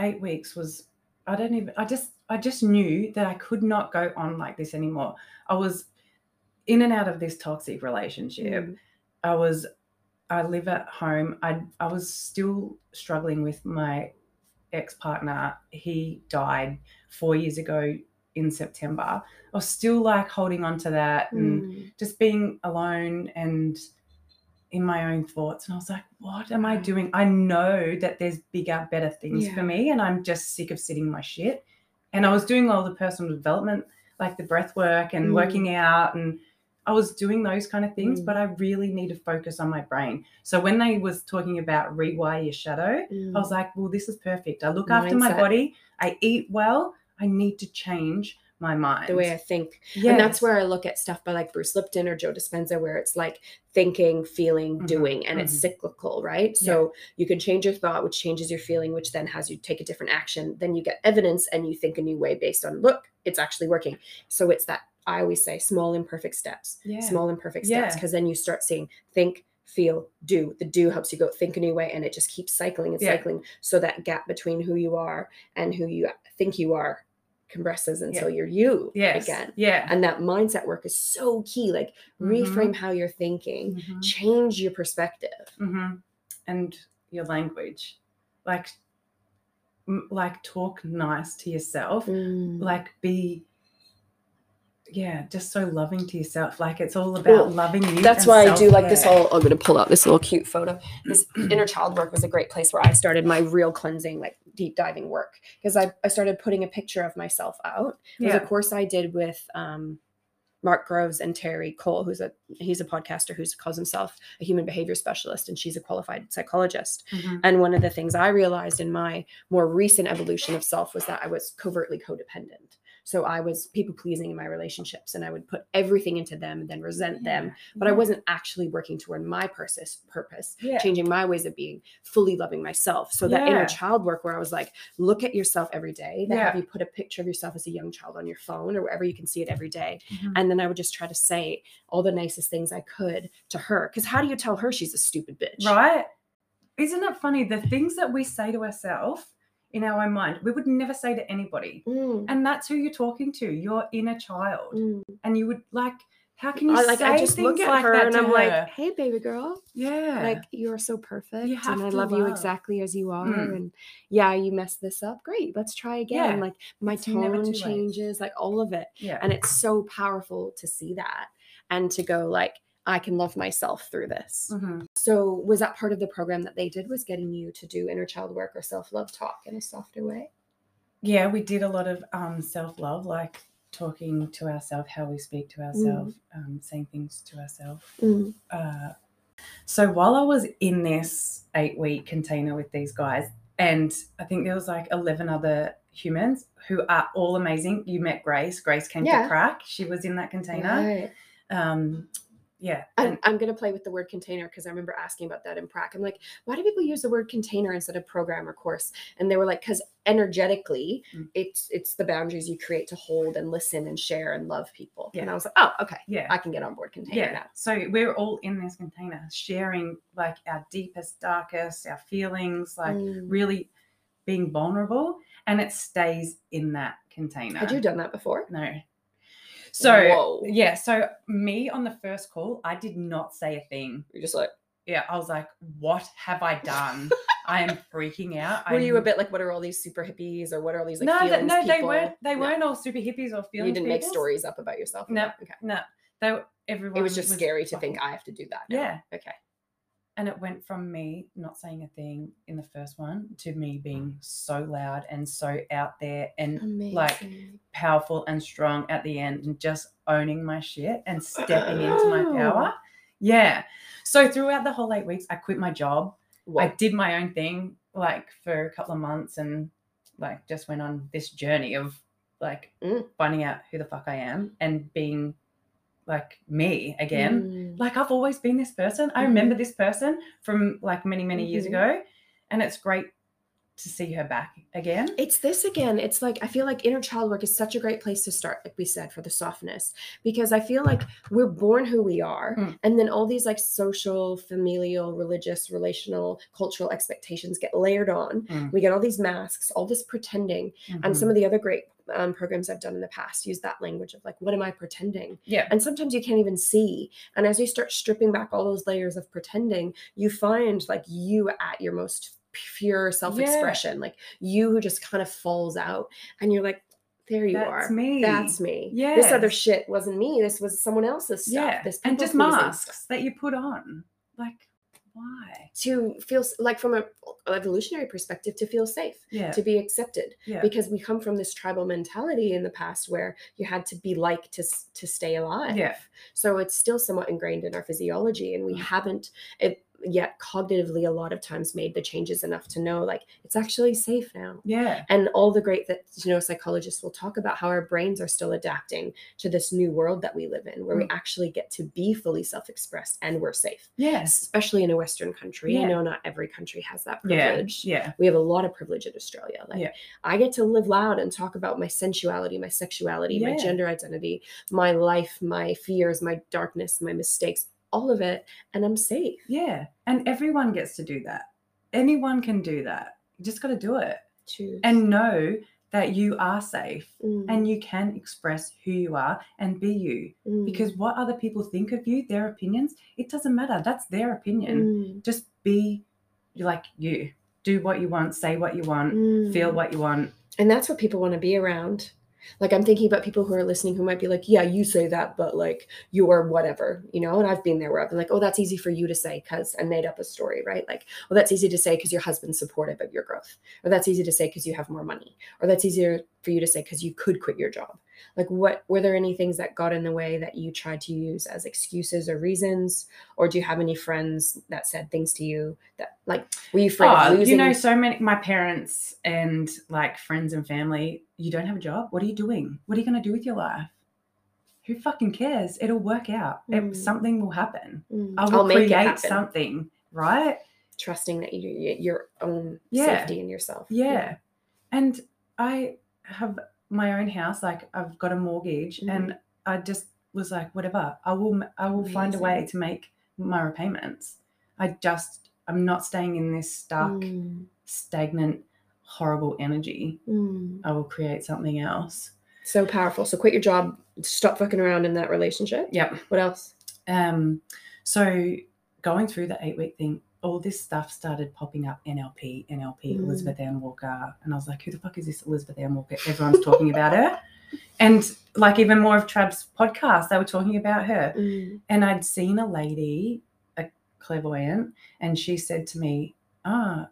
S1: eight weeks was I don't even I just I just knew that I could not go on like this anymore. I was in and out of this toxic relationship.
S2: Mm.
S1: I was I live at home. I I was still struggling with my ex-partner. He died 4 years ago in September. I was still like holding on to that and
S2: Mm.
S1: just being alone and in my own thoughts. And I was like, what am I doing? I know that there's bigger, better things
S2: Yeah.
S1: for me. And I'm just sick of sitting my shit. And I was doing all the personal development, like the breath work and
S2: Mm.
S1: working out. And I was doing those kind of things,
S2: Mm.
S1: but I really need to focus on my brain. So when they was talking about rewire your shadow, I was like, well, this is perfect. I look after my body, I eat well, I need to change my mind.
S2: the way I think.
S1: yes.
S2: And that's where I look at stuff by like Bruce Lipton or Joe Dispenza, where it's like thinking, feeling,
S1: Mhm,
S2: doing, and it's
S1: mhm.
S2: cyclical, right? So you can change your thought, which changes your feeling, which then has you take a different action. Then you get evidence and you think a new way based on, look, it's actually working. So it's that I always say small imperfect steps,
S1: yeah.
S2: small imperfect steps,
S1: Yeah.
S2: because then you start seeing think, feel, do. The do helps you go think a new way, and it just keeps cycling and
S1: Yeah.
S2: cycling. So that gap between who you are and who you think you are compresses until you're you
S1: yes.
S2: again.
S1: Yeah.
S2: And that mindset work is so key. Like
S1: Mhm.
S2: reframe how you're thinking,
S1: Mhm.
S2: change your perspective.
S1: hmm And your language, like, m- like talk nice to yourself.
S2: Mm.
S1: Like be, yeah, just so loving to yourself. Like it's all about
S2: Well,
S1: loving you.
S2: That's why I do like this
S1: self-care.
S2: whole. I'm going to pull out this little cute photo. This inner child work was a great place where I started my real cleansing, like deep diving work, because I, I started putting a picture of myself out. It was
S1: Yeah.
S2: a course I did with um, Mark Groves and Terri Cole, who's a he's a podcaster who calls himself a human behavior specialist, and she's a qualified psychologist.
S1: Mhm.
S2: And one of the things I realized in my more recent evolution of self was that I was covertly codependent. So I was people pleasing in my relationships and I would put everything into them and then resent them.
S1: Yeah.
S2: But I wasn't actually working toward my purpose, purpose,
S1: Yeah.
S2: changing my ways of being, fully loving myself. So that inner
S1: Yeah.
S2: child work where I was like, look at yourself every day. Then have you put a picture of yourself as a young child on your phone or wherever you can see it every day.
S1: Mhm.
S2: And then I would just try to say all the nicest things I could to her. Because how do you tell her she's a stupid bitch?
S1: Right? Isn't it funny? The things that we say to ourselves in our own mind, we would never say to anybody.
S2: Mm,
S1: And that's who you're talking to, your inner child.
S2: mm.
S1: And you would like, how can you
S2: I like
S1: say
S2: I just
S1: things
S2: look at
S1: like
S2: her
S1: that
S2: and I'm
S1: her?
S2: like, hey baby girl.
S1: yeah.
S2: Like you are so perfect. and I
S1: to
S2: love you exactly as you are.
S1: Mm.
S2: And yeah, you messed this up. Great. Let's try again.
S1: Yeah,
S2: Like my
S1: it's
S2: tone
S1: too late.
S2: changes, like all of it.
S1: yeah.
S2: And it's so powerful to see that and to go like, I can love myself through this.
S1: Mhm.
S2: So was that part of the program that they did was getting you to do inner child work or self-love talk in a softer way?
S1: Yeah, we did a lot of um, self love, like talking to ourselves, how we speak to ourselves, um, saying things to ourselves.
S2: Mm.
S1: Uh, so while I was in this eight week container with these guys, and I think there was like 11 other humans who are all amazing. You met Grace. Grace came
S2: Yeah.
S1: to crack. She was in that container.
S2: Right.
S1: Um, yeah.
S2: I'm, I'm going to play with the word container because I remember asking about that in prac. I'm like, why do people use the word container instead of program or course? And they were like, because energetically,
S1: Mm.
S2: it's it's the boundaries you create to hold and listen and share and love people. And I was like, oh, okay,
S1: yeah.
S2: I can get on board container
S1: yeah.
S2: now.
S1: So we're all in this container, sharing like our deepest, darkest, our feelings, like
S2: Mm.
S1: really being vulnerable, and it stays in that container.
S2: Had you done that before?
S1: No. So
S2: Whoa.
S1: yeah, so me on the first call, I did not say a thing.
S2: You're just like,
S1: Yeah, I was like, "What have I done? *laughs* I am freaking out."
S2: were you a
S1: I'm-
S2: bit like, what are all these super hippies or what are all these like
S1: no, th- no, they weren't. They
S2: No.
S1: weren't all super hippies or feelings.
S2: You didn't make stories up about yourself.
S1: No.
S2: Okay.
S1: No, they were- everyone.
S2: It was just scary to think I have to do that. now."
S1: Yeah,
S2: Okay.
S1: And it went from me not saying a thing in the first one to me being so loud and so out there and like powerful and strong at the end and just owning my shit and stepping into my power. Yeah. So throughout the whole eight weeks, I quit my job. I did my own thing like for a couple of months and like just went on this journey of like
S2: Mm.
S1: finding out who the fuck I am and being like me again.
S2: Mm.
S1: Like I've always been this person. I remember this person from like many, many years
S2: Mhm.
S1: ago. And it's great to see her back again.
S2: It's this again. It's like I feel like inner child work is such a great place to start, like we said, for the softness, because I feel like we're born who we are,
S1: Mm.
S2: and then all these like social, familial, religious, relational, cultural expectations get layered on.
S1: Mm.
S2: We get all these masks, all this pretending, and
S1: Mhm.
S2: some of the other great um, programs I've done in the past use that language of like, what am I pretending?
S1: yeah.
S2: And sometimes you can't even see. And as you start stripping back all those layers of pretending, you find like you at your most pure self expression, like you who just kind of falls out. And you're like, there you are.
S1: That's
S2: are.
S1: me.
S2: That's me. Yeah. This other shit wasn't me. This was someone else's stuff.
S1: Yeah.
S2: This
S1: and just masks
S2: stuff.
S1: that you put on. Like Why?
S2: to feel like from a evolutionary perspective to feel safe
S1: Yeah.
S2: to be accepted
S1: yeah.
S2: because we come from this tribal mentality in the past where you had to be like to to stay alive
S1: Yeah.
S2: so it's still somewhat ingrained in our physiology and we
S1: Mm.
S2: haven't it, yet cognitively a lot of times made the changes enough to know like it's actually safe now
S1: yeah.
S2: and all the great that you know psychologists will talk about how our brains are still adapting to this new world that we live in where we
S1: Mm.
S2: actually get to be fully self-expressed and we're safe
S1: Yes.
S2: especially in a western country
S1: Yeah.
S2: know not every country has that privilege
S1: Yeah.
S2: we have a lot of privilege in australia like
S1: Yeah.
S2: i get to live loud and talk about my sensuality my sexuality my gender identity my life my fears my darkness my mistakes all of it and i'm safe
S1: Yeah. And everyone gets to do that. Anyone can do that. You just got to do it
S2: Choose.
S1: and know that you are safe
S2: Mm,
S1: and you can express who you are and be you.
S2: mm,
S1: Because what other people think of you, their opinions, it doesn't matter. That's their opinion.
S2: mm,
S1: Just be like you. Do what you want, say what you want, feel
S2: mm.
S1: what you want.
S2: and that's what people want to be around like i'm thinking about people who are listening who might be like yeah you say that but like you're whatever you know? And i've been there where i've been like oh that's easy for you to say because i made up a story right? Like well that's easy to say because your husband's supportive of your growth or that's easy to say because you have more money or that's easier for you to say because you could quit your job like what were there any things that got in the way that you tried to use as excuses or reasons or do you have any friends that said things to you that like were you afraid
S1: Oh,
S2: of losing
S1: you know, so many my parents and like friends and family, you don't have a job. What are you doing? What are you going to do with your life? Who fucking cares? It'll work out. It-
S2: Mm.
S1: something will happen.
S2: Mm,
S1: I will
S2: I'll it
S1: create something, right?
S2: trusting that you your own
S1: Yeah.
S2: safety in yourself.
S1: Yeah. And I have my own house, like I've got a mortgage
S2: Mhm.
S1: and I just was like, whatever, I will, I will find a way to make my repayments. I just, I'm not staying in this stuck,
S2: Mm,
S1: stagnant, horrible energy.
S2: mm.
S1: I will create something else.
S2: So powerful. So quit your job. Stop fucking around in that relationship.
S1: Yep.
S2: What else?
S1: Um, so going through the eight week thing, all this stuff started popping up NLP, NLP,
S2: Mm.
S1: Elizabeth Ann Walker. And I was like, who the fuck is this Elizabeth Ann Walker? Everyone's talking about her. *laughs* And like even more of Trav's podcast, they were talking about her.
S2: Mm,
S1: And I'd seen a lady, a clairvoyant, and she said to me, Ah,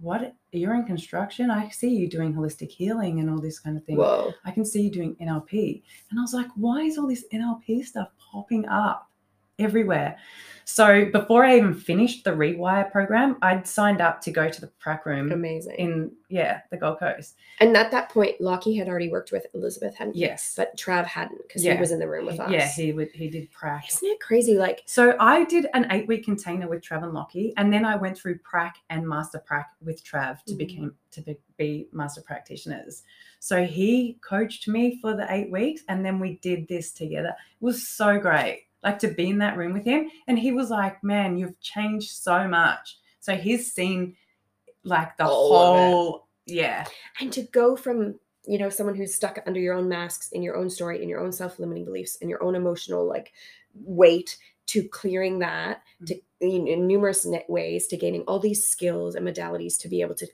S1: what you're in construction? I see you doing holistic healing and all this kind of thing.
S2: Whoa.
S1: I can see you doing NLP. And I was like, why is all this NLP stuff popping up everywhere? So before I even finished the Rewire program, I'd signed up to go to the prac room
S2: Amazing.
S1: in, yeah, the Gold Coast.
S2: and at that point, Lockie had already worked with Elizabeth, hadn't he?
S1: Yes.
S2: But Trav hadn't because
S1: Yeah.
S2: he was in the room with us.
S1: Yeah, he would, he did prac.
S2: Isn't it crazy? Like,
S1: So I did an eight week container with Trav and Lockie, and then I went through prac and master prac with Trav to
S2: Mm.
S1: become to be, be master practitioners. So he coached me for the eight weeks, and then we did this together. It was so great, like to be in that room with him, and he was like, "Man, you've changed so much." So he's seen like the
S2: All
S1: whole, yeah,
S2: and to go from you know someone who's stuck under your own masks in your own story in your own self-limiting beliefs in your own emotional like weight to clearing that mm. to in, in numerous ways to gaining all these skills and modalities to be able to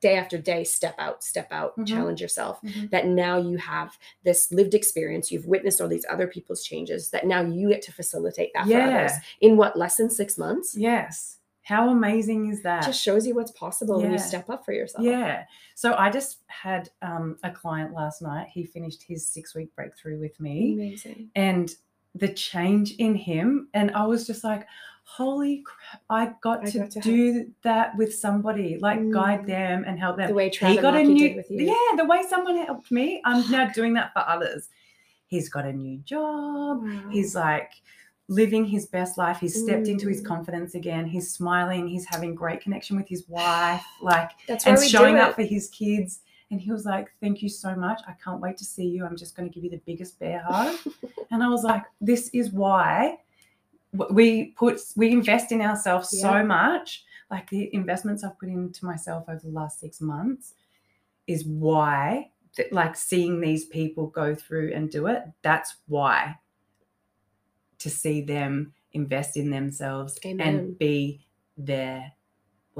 S2: day after day step out step out
S1: Mhm.
S2: challenge yourself
S1: Mhm.
S2: that now you have this lived experience you've witnessed all these other people's changes that now you get to facilitate that for others in what less than six months
S1: yes. How amazing is that?
S2: just shows you what's possible when you step up for yourself
S1: Yeah. So I just had um, a client last night. He finished his six week breakthrough with me
S2: amazing
S1: and the change in him. And I was just like, holy crap, I got
S2: I
S1: to
S2: got to
S1: do that with somebody, like guide
S2: Mm.
S1: them and help them.
S2: the way Trav
S1: he
S2: and
S1: got a new,
S2: with you
S1: yeah, the way someone helped me. I'm now doing that for others. He's got a new job.
S2: Wow.
S1: He's like living his best life. He's stepped into his
S2: Mm.
S1: confidence again. He's smiling. He's having great connection with his wife. *sighs* Like,
S2: That's
S1: and showing up for his kids. And he was like, Thank you so much. I can't wait to see you. I'm just going to give you the biggest bear hug. *laughs* and I was like, This is why we put, we invest in ourselves
S2: Yeah.
S1: so much. Like the investments I've put into myself over the last six months is why, that, like seeing these people go through and do it, that's why to see them invest in themselves
S2: Amen.
S1: and be their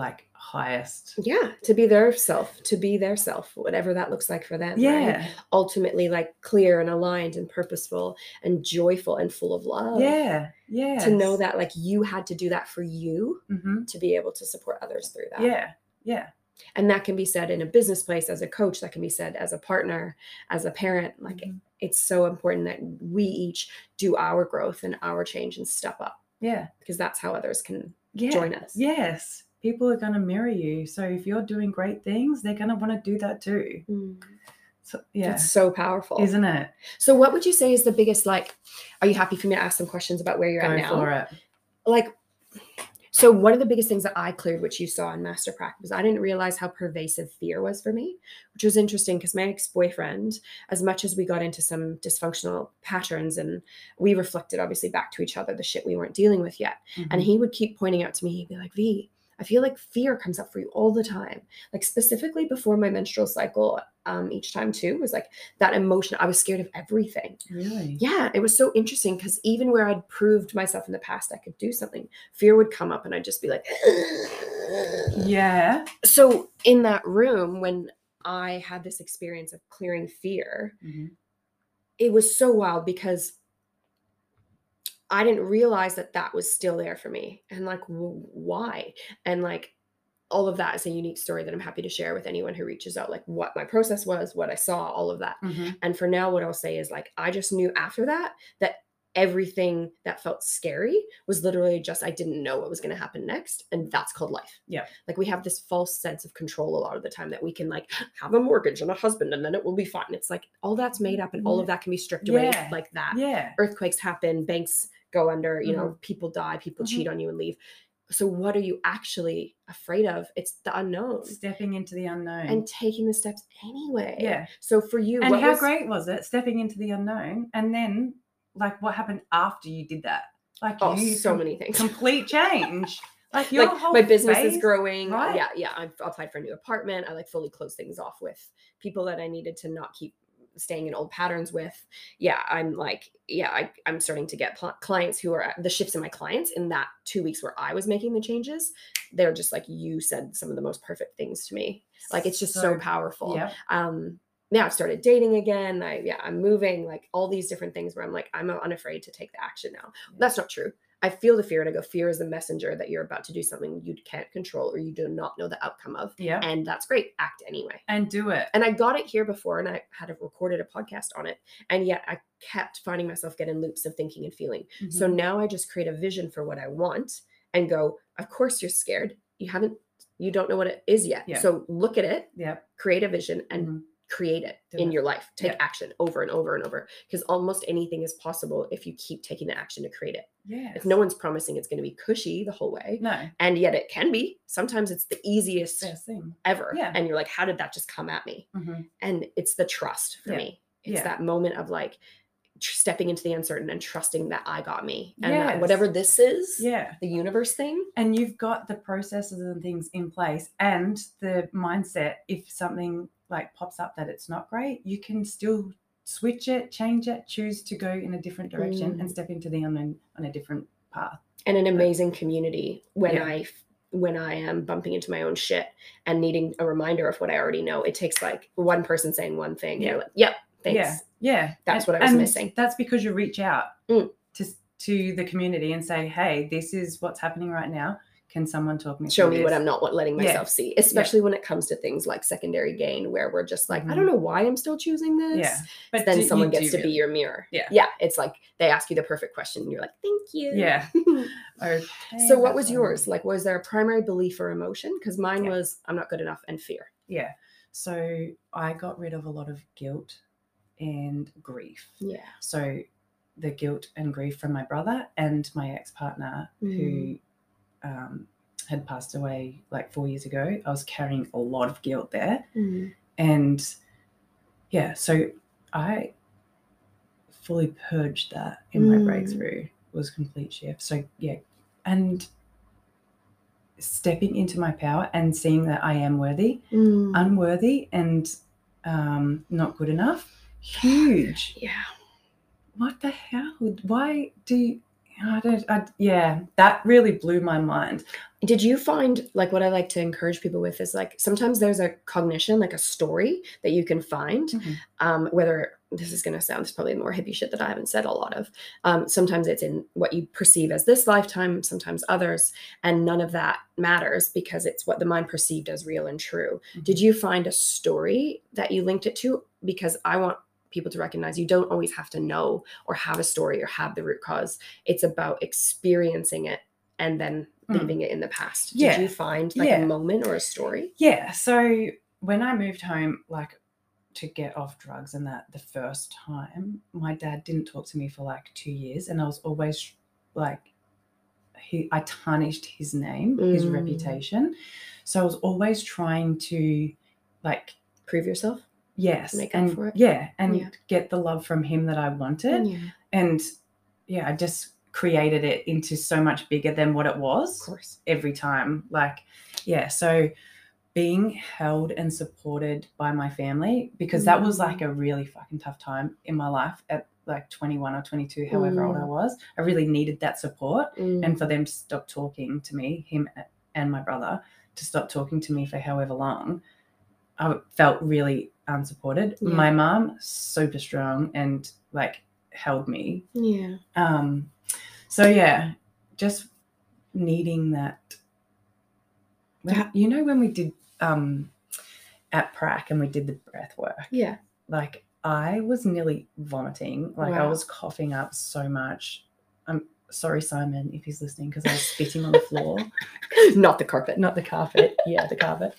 S1: like highest.
S2: Yeah, to be their self, to be their self, whatever that looks like for them. right?
S1: Yeah.
S2: Ultimately, like clear and aligned and purposeful and joyful and full of love.
S1: Yeah. Yeah.
S2: To know that like you had to do that for you
S1: hmm
S2: to be able to support others through that.
S1: Yeah. Yeah.
S2: And that can be said in a business place as a coach, that can be said as a partner, as a parent. Like
S1: Mhm.
S2: it's so important that we each do our growth and our change and step up
S1: Yeah.
S2: because that's how others can
S1: Yeah.
S2: join us.
S1: Yes. People are going to mirror you. So if you're doing great things, they're going to want to do that too.
S2: Mm.
S1: So, yeah.
S2: It's so powerful.
S1: Isn't it?
S2: So, what would you say is the biggest like? Are you happy for me to ask some questions about where you're
S1: Go
S2: at now?
S1: for it.
S2: Like, so one of the biggest things that I cleared, which you saw in Master Practice, was I didn't realize how pervasive fear was for me, which was interesting because my ex boyfriend, as much as we got into some dysfunctional patterns and we reflected obviously back to each other the shit we weren't dealing with yet, and
S1: Mhm.
S2: he would keep pointing out to me, he'd be like, V, I feel like fear comes up for you all the time. Like specifically before my menstrual cycle, um, each time too, was like that emotion. I was scared of everything.
S1: really?
S2: Yeah, it was so interesting because even where I'd proved myself in the past I could do something, fear would come up and I'd just be like,
S1: Yeah.
S2: so in that room when I had this experience of clearing fear,
S1: Mhm.
S2: it was so wild because I didn't realize that that was still there for me. And like, w- why? And like, all of that is a unique story that I'm happy to share with anyone who reaches out, like what my process was, what I saw, all of that.
S1: Mhm.
S2: And for now, what I'll say is like, I just knew after that that everything that felt scary was literally just I didn't know what was going to happen next. And that's called life.
S1: Yeah.
S2: Like we have this false sense of control a lot of the time that we can like have a mortgage and a husband and then it will be fine. It's like all that's made up and all of that can be stripped away
S1: Yeah.
S2: like that.
S1: Yeah.
S2: Earthquakes happen, banks go under, you
S1: Mm-hmm.
S2: know, people die, people
S1: Mhm.
S2: cheat on you and leave. So what are you actually afraid of? It's the unknown.
S1: Stepping into the unknown.
S2: And taking the steps anyway.
S1: yeah.
S2: So for you,
S1: And how
S2: was-
S1: great was it stepping into the unknown? And then, like, what happened after you did that? Like,
S2: Oh,
S1: you
S2: so
S1: com-
S2: many things.
S1: complete change. *laughs* Like your
S2: like
S1: whole
S2: my business is growing.
S1: right?
S2: Yeah, yeah. I've applied for a new apartment. I like fully closed things off with people that I needed to not keep staying in old patterns with. Yeah, I'm like, yeah, I, I'm starting to get pl- clients who are the shifts in my clients in that two weeks where I was making the changes. They're just like you said some of the most perfect things to me. Like it's just so, powerful.
S1: Yeah.
S2: Um, yeah, I've started dating again. I yeah, I'm moving. Like all these different things where I'm like, I'm unafraid to take the action now. That's not true. I feel the fear and I go, fear is the messenger that you're about to do something you can't control or you do not know the outcome of.
S1: Yeah.
S2: And that's great. Act anyway.
S1: And do it.
S2: And I got it here before and I had a, recorded a podcast on it. And yet I kept finding myself getting loops of thinking and feeling. So
S1: Mhm.
S2: now I just create a vision for what I want and go, of course you're scared. You haven't, you don't know what it is yet.
S1: Yeah.
S2: So look at it,
S1: yeah.
S2: create a vision and
S1: Mhm.
S2: Create it
S1: Do
S2: in
S1: it.
S2: your life. Take
S1: Yeah.
S2: action over and over and over because almost anything is possible if you keep taking the action to create it.
S1: yeah
S2: If no one's promising it's going to be cushy the whole way,
S1: No.
S2: and yet it can be. Sometimes it's the easiest
S1: Best thing.
S2: ever.
S1: Yeah.
S2: And you're like, how did that just come at me?
S1: Mhm.
S2: And it's the trust for
S1: Yeah.
S2: me. It's
S1: Yeah.
S2: that moment of like stepping into the uncertain and trusting that I got me and that whatever this is,
S1: Yeah.
S2: the universe thing.
S1: And you've got the processes and things in place and the mindset. If something like pops up that it's not great, you can still switch it, change it, choose to go in a different direction
S2: Mm.
S1: and step into the unknown on a different path.
S2: and an amazing community when
S1: Yeah.
S2: I when I am bumping into my own shit and needing a reminder of what I already know. It takes like one person saying one thing.
S1: Yeah.
S2: Like, yep, thanks.
S1: Yeah. Yeah.
S2: That's
S1: And-
S2: what I was missing.
S1: That's because you reach out
S2: Mm.
S1: to to the community and say, "Hey, this is what's happening right now. Can someone talk me
S2: Show me what? I'm not what letting
S1: Yeah.
S2: myself see, especially when it comes to things like secondary gain, where we're just like, I don't know why I'm still choosing this.
S1: Yeah. But
S2: then
S1: do-
S2: someone gets to be your mirror.
S1: Yeah.
S2: Yeah. It's like they ask you the perfect question and you're like, thank you.
S1: Yeah. *laughs* Okay.
S2: so what was yours? Like, was there a primary belief or emotion? Because mine
S1: Yeah.
S2: was I'm not good enough and fear.
S1: Yeah. So I got rid of a lot of guilt and grief.
S2: Yeah.
S1: So the guilt and grief from my brother and my ex partner who um, had passed away like four years ago. I was carrying a lot of guilt there. And yeah, so I fully purged that in my
S2: Mm.
S1: breakthrough was complete shift. So yeah, and stepping into my power and seeing that I am worthy,
S2: Mm.
S1: unworthy, and um, not good enough. Huge.
S2: yeah.
S1: What the hell? Why do you, I don't. I, yeah, that really blew my mind.
S2: Did you find like what I like to encourage people with is like sometimes there's a cognition, like a story that you can find,
S1: Mhm.
S2: um, whether this is going to sound, it's probably more hippie shit that I haven't said a lot of. Um, sometimes it's in what you perceive as this lifetime, sometimes others, and none of that matters because it's what the mind perceived as real and true. Did you find a story that you linked it to? Because I want people to recognize you don't always have to know or have a story or have the root cause. It's about experiencing it and then
S1: Mm.
S2: leaving it in the past.
S1: Yeah.
S2: Did you find like
S1: Yeah.
S2: a moment or a story?
S1: Yeah. So when I moved home, like to get off drugs and that the first time, my dad didn't talk to me for like two years, and I was always like, he I tarnished his name, his
S2: Mm.
S1: reputation. So I was always trying to like
S2: Prove yourself?
S1: Yes
S2: Make up
S1: and
S2: for it?
S1: yeah and
S2: Yeah.
S1: get the love from him that I wanted.
S2: Yeah.
S1: And yeah, I just created it into so much bigger than what it
S2: Of
S1: was
S2: course.
S1: every time. Like, yeah, so being held and supported by my family, because that was
S2: Mm.
S1: like a really fucking tough time in my life at like 21 or 22, however old I
S2: Mm.
S1: was. I really needed that support.
S2: Mm.
S1: And for them to stop talking to me, him and my brother, to stop talking to me for however long, I felt really unsupported.
S2: Yeah.
S1: My mom, super strong and like held me
S2: yeah.
S1: um so yeah just needing that when-
S2: Yeah.
S1: you know when we did um at prac and we did the breath work
S2: Yeah.
S1: like i was nearly vomiting like i was coughing up so much i'm sorry simon if he's listening because i was spitting on the floor *laughs*
S2: Not the carpet.
S1: not the carpet yeah the carpet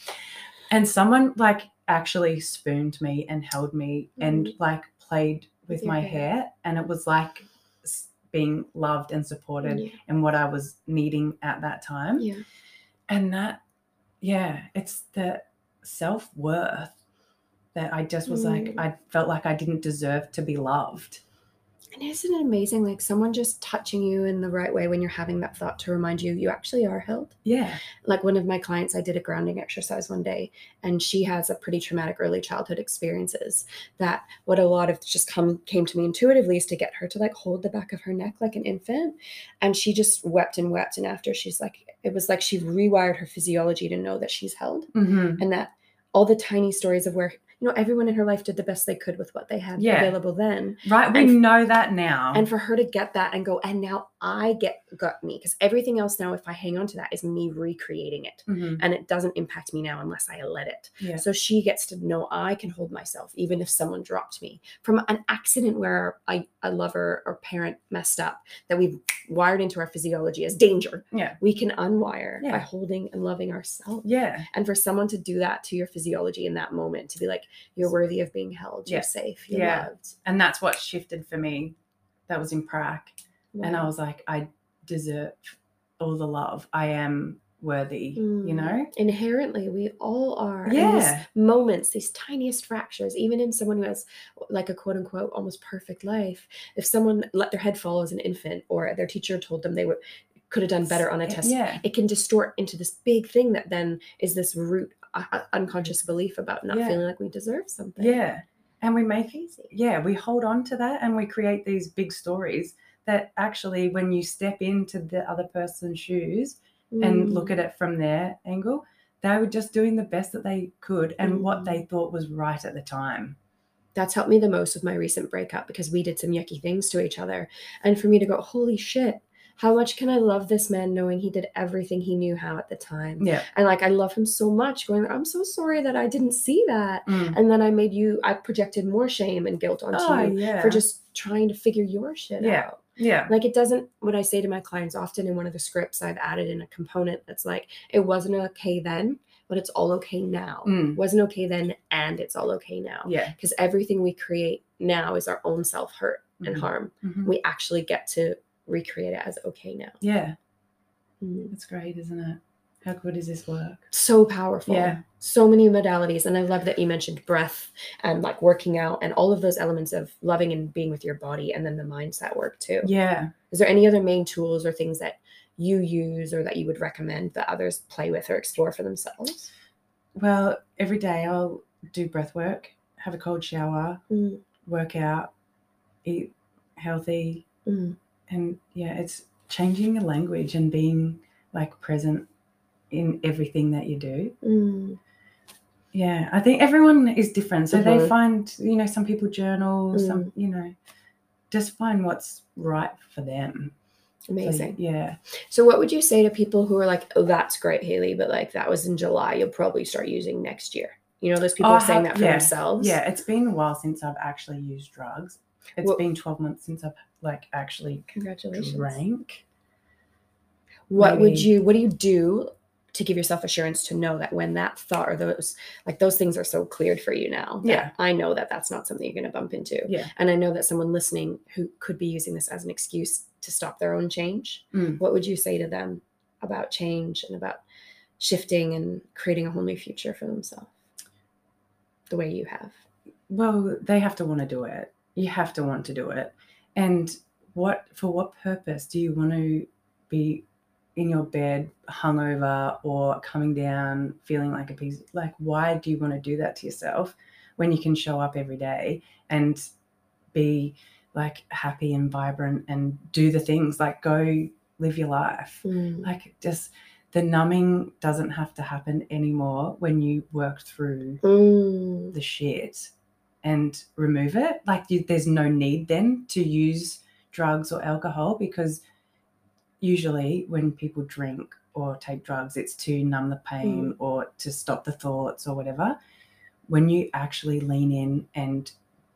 S1: and someone like actually spooned me and held me and
S2: Mm.
S1: like played
S2: With
S1: with my
S2: hair.
S1: hair and it was like being loved and supported
S2: Yeah.
S1: and what i was needing at that time
S2: Yeah.
S1: and that yeah it's the self-worth that i just was like
S2: Mm.
S1: i felt like i didn't deserve to be loved
S2: And isn't it amazing? Like someone just touching you in the right way when you're having that thought to remind you you actually are held.
S1: yeah
S2: Like one of my clients, I did a grounding exercise one day, and she has a pretty traumatic early childhood experiences. That what a lot of just come came to me intuitively is to get her to like hold the back of her neck like an infant, and she just wept and wept. And after she's like, it was like she rewired her physiology to know that she's held,
S1: mm-hmm.
S2: and that all the tiny stories of where you know everyone in her life did the best they could with what they had
S1: Yeah.
S2: available then.
S1: Right we
S2: And
S1: know that now.
S2: and for her to get that and go and now i get got me because everything else now if i hang on to that is me recreating it.
S1: Mhm.
S2: and it doesn't impact me now unless i let it.
S1: Yeah.
S2: So she gets to know i can hold myself even if someone dropped me. From an accident where I, a lover or parent messed up that we've wired into our physiology as danger.
S1: Yeah.
S2: We can unwire by holding and loving ourselves
S1: yeah.
S2: And for someone to do that to your physiology in that moment to be like you're worthy of being held you're
S1: Yeah.
S2: safe you're
S1: Yeah.
S2: loved.
S1: And that's what shifted for me. That was in prac and i was like i deserve all the love. I am worthy you
S2: Mm.
S1: know?
S2: Inherently we all are and these
S1: yeah.
S2: moments these tiniest fractures. Even in someone who has like a quote unquote almost perfect life if someone let their head fall as an infant or their teacher told them they would could have done better on a test
S1: yeah.
S2: it can distort into this big thing that then is this root unconscious belief about not
S1: Yeah.
S2: feeling like we deserve something
S1: yeah and we make
S2: crazy
S1: yeah we hold on to that and we create these big stories that actually when you step into the other person's shoes and
S2: Mm.
S1: look at it from their angle they were just doing the best that they could and what
S2: Mm.
S1: they thought was right at the time
S2: that's helped me the most with my recent breakup because we did some yucky things to each other. And for me to go, holy shit, how much can I love this man knowing he did everything he knew how at the time?
S1: yeah
S2: And like, I love him so much, going, I'm so sorry that I didn't see that.
S1: Mm.
S2: And then I made you, I projected more shame and guilt onto
S1: oh
S2: you
S1: yeah
S2: for just trying to figure your shit
S1: Yeah.
S2: out.
S1: yeah
S2: Like, it doesn't, what I say to my clients often in one of the scripts, I've added in a component that's like, it wasn't okay then, but it's all okay now.
S1: Mm.
S2: Wasn't okay then, and it's all okay now
S1: yeah
S2: because everything we create now is our own self hurt and
S1: Mhm.
S2: harm.
S1: Mhm.
S2: We actually get to recreate it as okay now.
S1: yeah
S2: Mm.
S1: it's great isn't it how good is this work
S2: So powerful.
S1: Yeah.
S2: So many modalities. And I love that you mentioned breath and like working out and all of those elements of loving and being with your body and then the mindset work too.
S1: yeah
S2: Is there any other main tools or things that you use or that you would recommend that others play with or explore for themselves?
S1: Well, every day I'll do breath work, have a cold shower,
S2: Mm.
S1: work out, eat healthy,
S2: Mm.
S1: And yeah, it's changing the language and being like present in everything that you do.
S2: Mm.
S1: Yeah, I think everyone is different. So they
S2: Mhm.
S1: find, you know, some people journal,
S2: Mm.
S1: some, you know, just find what's right for them. So,
S2: Amazing.
S1: yeah.
S2: So, what would you say to people who are like, "Oh, that's great, Hayley," but like that was in July. You'll probably start using next year. You know, those people
S1: Oh,
S2: are saying that for
S1: yeah,
S2: themselves.
S1: Yeah, it's been a while since I've actually used drugs. It's
S2: Well-
S1: been 12 months since I've like actually
S2: Congratulations.
S1: drank.
S2: What would you? What do you do to give yourself assurance to know that when that thought or those like those things are so cleared for you now?
S1: Yeah.
S2: I know that that's not something you're going to bump into.
S1: Yeah.
S2: And I know that someone listening who could be using this as an excuse to stop their own change.
S1: Mm.
S2: What would you say to them about change and about shifting and creating a whole new future for themselves? The way you have.
S1: Well, they have to want to do it. You have to want to do it. And what for what purpose do you want to be in your bed hungover or coming down feeling like a piece like why do you want to do that to yourself when you can show up every day and be like happy and vibrant and do the things like go live your life
S2: Mm.
S1: like just the numbing doesn't have to happen anymore when you work through
S2: Mm.
S1: the shit and remove it. Like you, there's no need then to use drugs or alcohol because usually when people drink or take drugs, it's to numb the pain or to stop the thoughts or whatever. When you actually lean in and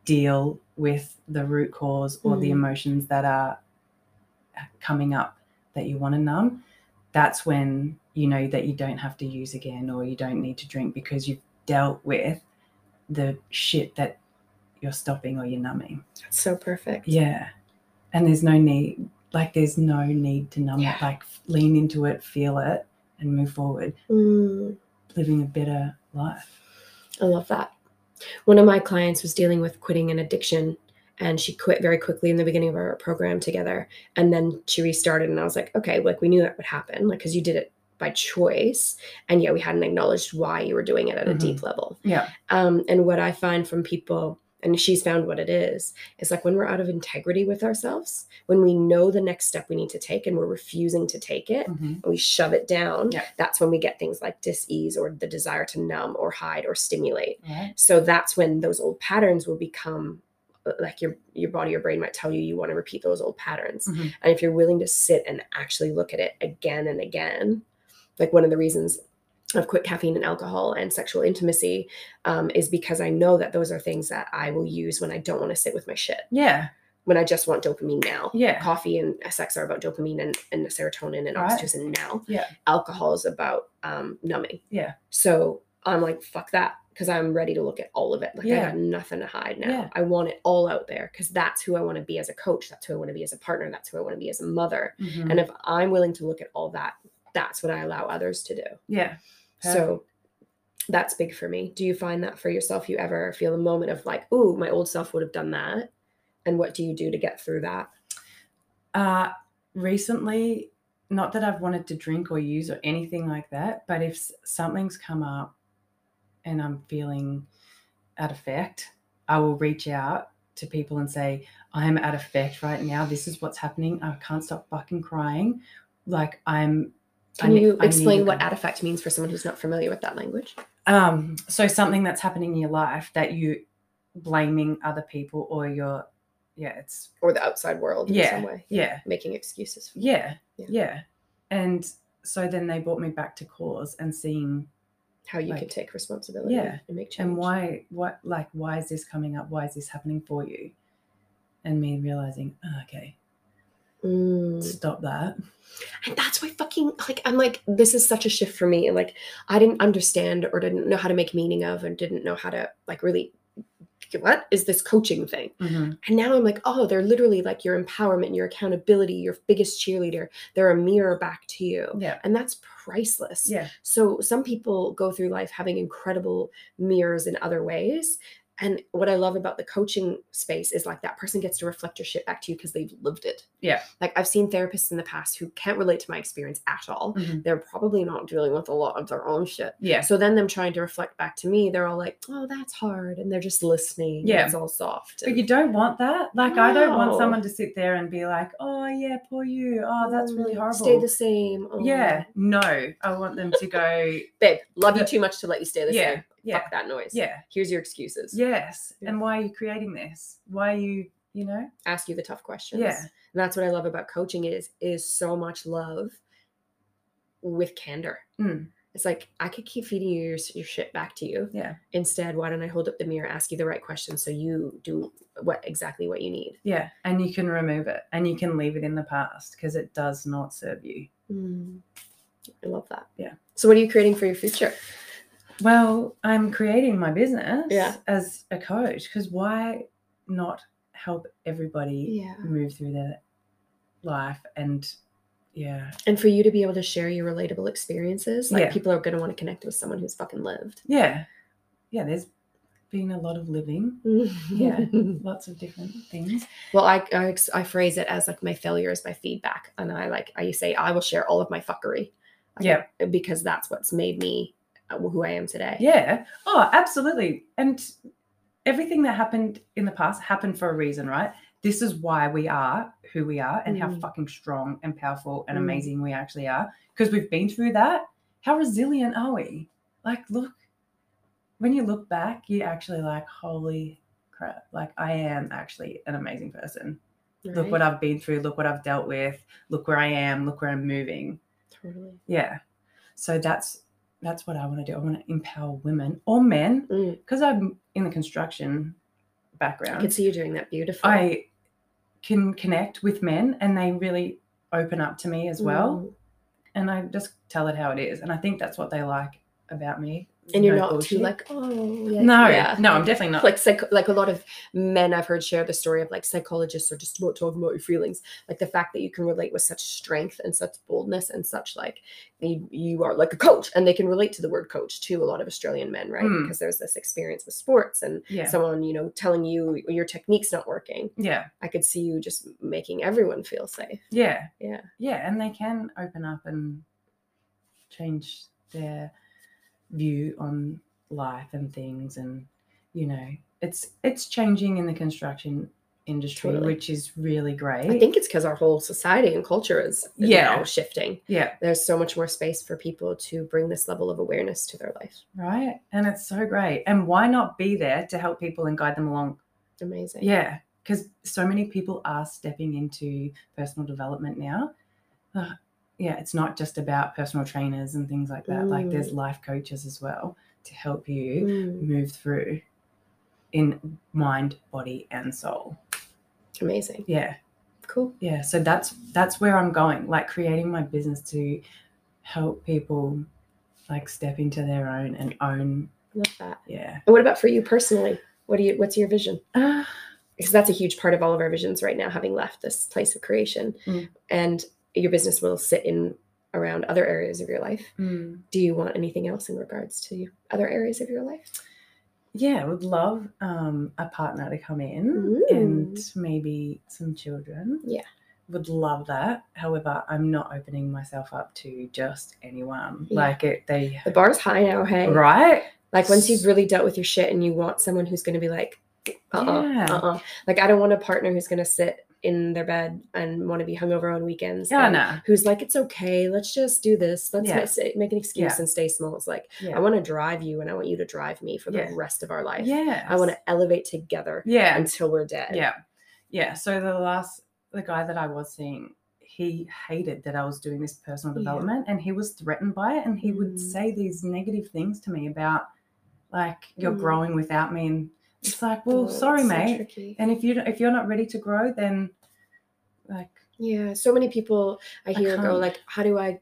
S1: deal with the root cause or the
S2: Mm.
S1: emotions that are coming up that you want to numb, that's when you know that you don't have to use again or you don't need to drink because you've dealt with the shit that you're stopping or you're numbing.
S2: That's so perfect.
S1: Yeah. And there's no need, like, there's no need to numb
S2: Yeah.
S1: it. Like, lean into it, feel it, and move forward,
S2: Mm.
S1: living a better life.
S2: I love that. One of my clients was dealing with quitting an addiction and she quit very quickly in the beginning of our program together. And then she restarted and I was like, okay, like we knew that would happen, like because you did it by choice. And yet we hadn't acknowledged why you were doing it at a
S1: Mhm.
S2: deep level.
S1: Yeah.
S2: Um, and what I find from people, and she's found what it is, is like when we're out of integrity with ourselves, when we know the next step we need to take and we're refusing to take it,
S1: Mhm.
S2: and we shove it down,
S1: Yeah.
S2: that's when we get things like dis-ease or the desire to numb or hide or stimulate.
S1: Right.
S2: So that's when those old patterns will become uh, like your your body your brain might tell you you want to repeat those old patterns.
S1: Mhm.
S2: And if you're willing to sit and actually look at it again and again, like one of the reasons I've quit caffeine and alcohol and sexual intimacy um, is because I know that those are things that I will use when I don't want to sit with my shit,
S1: Yeah.
S2: when I just want dopamine now.
S1: Yeah.
S2: Coffee and sex are about dopamine and, and serotonin and
S1: Right.
S2: oxytocin now.
S1: Yeah.
S2: Alcohol is about um, numbing.
S1: Yeah.
S2: So I'm like, fuck that. Because I'm ready to look at all of it. Like I
S1: Yeah.
S2: got nothing to hide now.
S1: Yeah.
S2: I want it all out there because that's who I want to be as a coach. That's who I want to be as a partner. That's who I want to be as a mother.
S1: Mhm.
S2: And if I'm willing to look at all that, that's what I allow others to do.
S1: yeah.
S2: So that's big for me. Do you find that for yourself? You ever feel a moment of like, ooh, my old self would have done that? And what do you do to get through that?
S1: Uh, recently, not that I've wanted to drink or use or anything like that, but if something's come up and I'm feeling at effect, I will reach out to people and say, I'm at effect right now. This is what's happening. I can't stop fucking crying. Like I'm.
S2: Can you explain what
S1: go."
S2: at effect means for someone who's not familiar with that language?
S1: Um, so something that's happening in your life that you blaming other people or you're, yeah, it's
S2: Or the outside world in
S1: Yeah,
S2: some way?
S1: yeah.
S2: Making excuses. For
S1: yeah,
S2: Yeah.
S1: yeah. And so then they brought me back to cause and seeing
S2: How you can
S1: Like,
S2: take responsibility
S1: yeah,
S2: and make change.
S1: and why what like why is this coming up? Why is this happening for you? And me realizing, oh, okay,
S2: Mm.
S1: stop that.
S2: And that's why fucking like I'm like this is such a shift for me and like I didn't understand or didn't know how to make meaning of and didn't know how to like really what is this coaching thing?
S1: Mhm.
S2: and now I'm like oh they're literally like your empowerment your accountability your biggest cheerleader. They're a mirror back to you.
S1: Yeah,
S2: and that's priceless.
S1: Yeah,
S2: so some people go through life having incredible mirrors in other ways and what I love about the coaching space is like that person gets to reflect your shit back to you because they've lived it.
S1: Yeah.
S2: Like I've seen therapists in the past who can't relate to my experience at all.
S1: Mhm.
S2: They're probably not dealing with a lot of their own shit.
S1: Yeah.
S2: So then them trying to reflect back to me, they're all like, "Oh, that's hard," and they're just listening. and
S1: Yeah.
S2: it's all soft.
S1: But you don't want that. Like, I don't want someone to sit there and be like, oh, yeah, poor you. Oh, that's really
S2: Mm,
S1: horrible.
S2: Stay the same. Oh.
S1: Yeah. No, I want them to go, *laughs*
S2: babe, love you too much to let you stay the
S1: yeah,
S2: same.
S1: Yeah,
S2: Fuck that noise.
S1: yeah,
S2: Here's your excuses.
S1: yes.
S2: Yeah.
S1: And why are you creating this? Why are you, you know?
S2: Ask you the tough questions.
S1: Yeah.
S2: And that's what I love about coaching is is so much love with candor.
S1: Mm.
S2: It's like I could keep feeding you your, your shit back to you.
S1: Yeah.
S2: Instead, why don't I hold up the mirror, ask you the right questions so you do what exactly what you need?
S1: Yeah. And you can remove it and you can leave it in the past because it does not serve you.
S2: Mm. I love that.
S1: Yeah.
S2: So what are you creating for your future?
S1: Well, I'm creating my business
S2: Yeah.
S1: as a coach because why not help everybody
S2: Yeah.
S1: move through their life and yeah
S2: And for you to be able to share your relatable experiences, like
S1: Yeah.
S2: people are going to want to connect with someone who's fucking lived.
S1: yeah yeah there's been a lot of living Yeah. *laughs* lots of different things
S2: Well, I, I I phrase it as like my failure is my feedback, and I like I say I will share all of my fuckery. Like,
S1: Yeah.
S2: because that's what's made me who I am today.
S1: yeah. Oh absolutely. And everything that happened in the past happened for a reason right? This is why we are who we are and how
S2: Mm.
S1: fucking strong and powerful and
S2: Mm.
S1: amazing we actually are. Because we've been through that. How resilient are we? Like look when you look back you're actually like holy crap. Like i am actually an amazing person. Look what i've been through. Look what i've dealt with. Look where i am. Look where i'm moving.
S2: Totally.
S1: yeah. So that's that's what i want to do i want to empower women or men
S2: Mm.
S1: because i'm in the construction background.
S2: I can see you doing that beautifully.
S1: i can connect with men and they really open up to me as well
S2: Mm.
S1: and i just tell it how it is and i think that's what they like about me
S2: and you're
S1: No
S2: not
S1: bullshit.
S2: too like oh yeah,
S1: no
S2: yeah.
S1: no i'm definitely not
S2: like psych- like a lot of men I've heard share the story of like psychologists are just about talking about your feelings. Like the fact that you can relate with such strength and such boldness and such like you, you are like a coach and they can relate to the word coach to a lot of Australian men, right?
S1: Mm.
S2: Because there's this experience with sports and
S1: yeah
S2: someone, you know, telling you your technique's not working.
S1: yeah
S2: I could see you just making everyone feel safe.
S1: yeah
S2: Yeah.
S1: yeah and they can open up and change their view on life and things and you know it's it's changing in the construction industry
S2: Totally.
S1: which is really great
S2: I think it's because our whole society and culture is
S1: Yeah.
S2: shifting.
S1: yeah
S2: There's so much more space for people to bring this level of awareness to their life.
S1: right and it's so great and why not be there to help people and guide them along
S2: Amazing.
S1: yeah because so many people are stepping into personal development now Uh, yeah it's not just about personal trainers and things like that like there's life coaches as well to help you
S2: Mm,
S1: move through in mind body and soul
S2: amazing.
S1: yeah
S2: Cool.
S1: yeah so that's that's where i'm going like creating my business to help people like step into their own and own
S2: Love that.
S1: yeah
S2: And what about for you personally? What do you what's your vision?
S1: uh,
S2: Because that's a huge part of all of our visions right now, having left this place of creation.
S1: Mm.
S2: And your business will sit in around other areas of your life.
S1: mm,
S2: Do you want anything else in regards to other areas of your life?
S1: yeah i would love um a partner to come in and maybe some children
S2: Yeah.
S1: would love that however i'm not opening myself up to just anyone
S2: Yeah.
S1: like it they
S2: The bar's high now, hey.
S1: right
S2: Like once you've really dealt with your shit and you want someone who's gonna be like, uh-uh,
S1: Yeah.
S2: uh-uh. Like I don't want a partner who's gonna sit in their bed and want to be hungover on weekends.
S1: yeah no
S2: Who's like, it's okay, let's just do this. Let's
S1: Yeah.
S2: ma- say- make an excuse
S1: Yeah.
S2: and stay small. It's like,
S1: yeah
S2: I want to drive you and I want you to drive me for the rest of our life.
S1: yeah
S2: I want to elevate together
S1: yeah
S2: until we're dead.
S1: Yeah. Yeah. So the last, the guy that I was seeing, he hated that I was doing this personal development and he was threatened by it. And he would
S2: Mm.
S1: say these negative things to me about, like, you're
S2: Mm.
S1: growing without me. And it's like,
S2: Oh,
S1: well, sorry,
S2: it's so
S1: mate. and if you if you're not ready to grow, then like,
S2: Yeah, so many people I
S1: I
S2: hear go like, how do I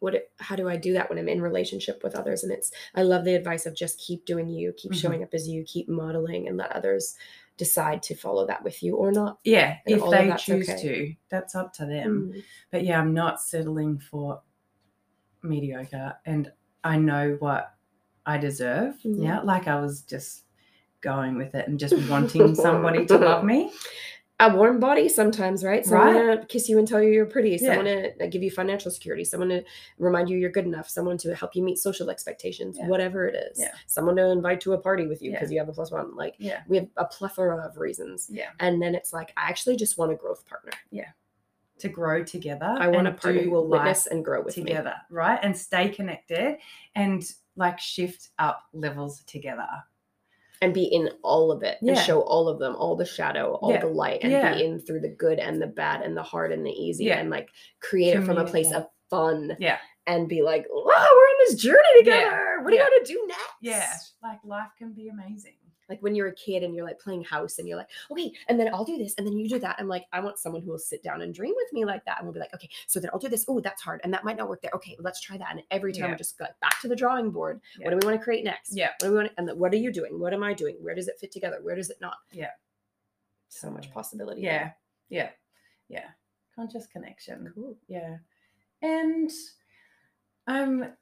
S2: what how do I do that when I'm in relationship with others? And it's I love the advice of just keep doing you, keep
S1: Mhm.
S2: showing up as you, keep modeling, and let others decide to follow that with you or not.
S1: yeah,
S2: And
S1: if they choose
S2: okay.
S1: to, that's up to them.
S2: Mm,
S1: but yeah, I'm not settling for mediocre, and I know what I deserve
S2: Yeah.
S1: Like I was just going with it and just wanting somebody to love me. *laughs*
S2: a warm body sometimes, right? Someone
S1: Right.
S2: to kiss you and tell you you're pretty.
S1: Yeah.
S2: Someone to uh, give you financial security. Someone to remind you you're good enough. Someone to help you meet social expectations.
S1: Yeah.
S2: Whatever it is.
S1: Yeah.
S2: Someone to invite to a party with you
S1: Yeah.
S2: because you have a plus one. Like
S1: Yeah.
S2: we have a plethora of reasons.
S1: Yeah.
S2: And then it's like I actually just want a growth partner.
S1: Yeah to grow together.
S2: I want a
S1: and
S2: partner
S1: do
S2: witness and grow with me.
S1: together, right? And stay connected and like shift up levels together.
S2: And be in all of it and show all of them all the shadow all
S1: Yeah.
S2: the light and
S1: Yeah.
S2: be in through the good and the bad and the hard and the easy
S1: Yeah.
S2: and like create it from a place of fun
S1: Yeah.
S2: and be like wow we're on this journey
S1: Yeah.
S2: together what do you
S1: Yeah.
S2: want to do next
S1: Yeah. Like life can be amazing.
S2: Like when you're a kid and you're like playing house and you're like okay and then i'll do this and then you do that i'm like i want someone who will sit down and dream with me like that and we'll be like okay so then i'll do this oh that's hard and that might not work there okay let's try that and every time
S1: Yeah.
S2: we just go back to the drawing board what do we want to create next
S1: Yeah.
S2: what do we want and then what are you doing what am i doing where does it fit together where does it not
S1: Yeah.
S2: so much possibility
S1: Yeah. Yeah. Yeah. Conscious connection.
S2: cool
S1: Yeah. And I'm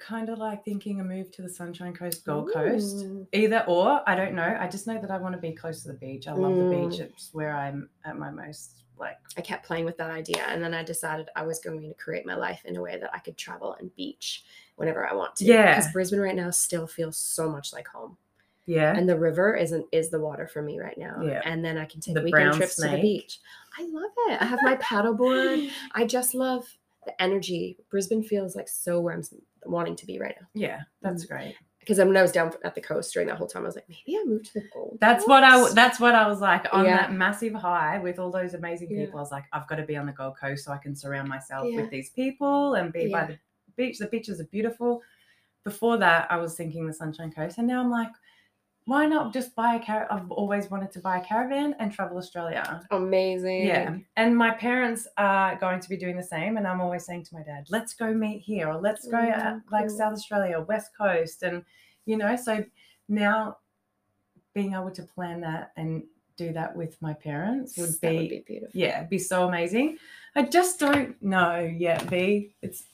S1: kind of like thinking a move to the Sunshine Coast, Gold Coast. Either or, I don't know. I just know that I want to be close to the beach. I love the beach.
S2: Mm.
S1: It's where I'm at my most like
S2: I kept playing with that idea, and then I decided I was going to create my life in a way that I could travel and beach whenever I want to.
S1: Yeah.
S2: because Brisbane right now still feels so much like home,
S1: yeah.
S2: and the river isn't is the water for me right now.
S1: Yeah.
S2: and then I can take
S1: The
S2: weekend trips to the beach. I love it. I have my *laughs* paddleboard. I just love the energy. Brisbane feels like so where I'm wanting to be right now.
S1: yeah, that's mm. great.
S2: Because when I was down at the coast during that whole time, I was like, maybe I moved to the Gold.
S1: That's what I. That's what I was like on
S2: Yeah.
S1: that massive high with all those amazing
S2: Yeah.
S1: people. I was like, I've got to be on the Gold Coast so I can surround myself
S2: Yeah.
S1: with these people and be by the beach. The beaches are beautiful. Before that, I was thinking the Sunshine Coast, and now I'm like, why not just buy a car? I've always wanted to buy a caravan and travel Australia.
S2: amazing.
S1: Yeah, and my parents are going to be doing the same, and I'm always saying to my dad, "Let's go meet here, or let's go
S2: Oh,
S1: like
S2: cool.
S1: South Australia, West Coast," and you know, so now being able to plan that and do that with my parents would be,
S2: would be beautiful.
S1: yeah, be so amazing. I just don't know yet, V. It's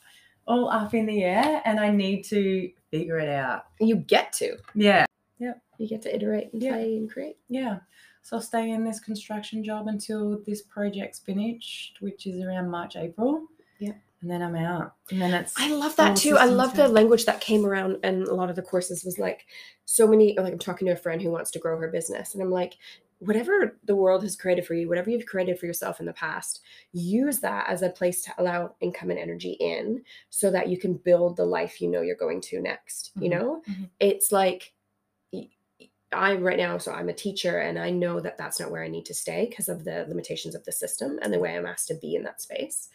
S1: all up in the air, and I need to figure it out.
S2: You get to.
S1: Yeah,
S2: You get to iterate and
S1: Yeah.
S2: and create.
S1: yeah. So I'll stay in this construction job until this project's finished, which is around March, April.
S2: Yeah.
S1: And then I'm out. And then it's
S2: I love that too. I love the language that came around and a lot of the courses was like so many like I'm talking to a friend who wants to grow her business and I'm like whatever the world has created for you, whatever you've created for yourself in the past, use that as a place to allow income and energy in so that you can build the life you know you're going to next, you
S1: Mhm.
S2: know?
S1: Mhm.
S2: It's like y- I right now so I'm a teacher and I know that that's not where I need to stay because of the limitations of the system and the way I'm asked to be in that space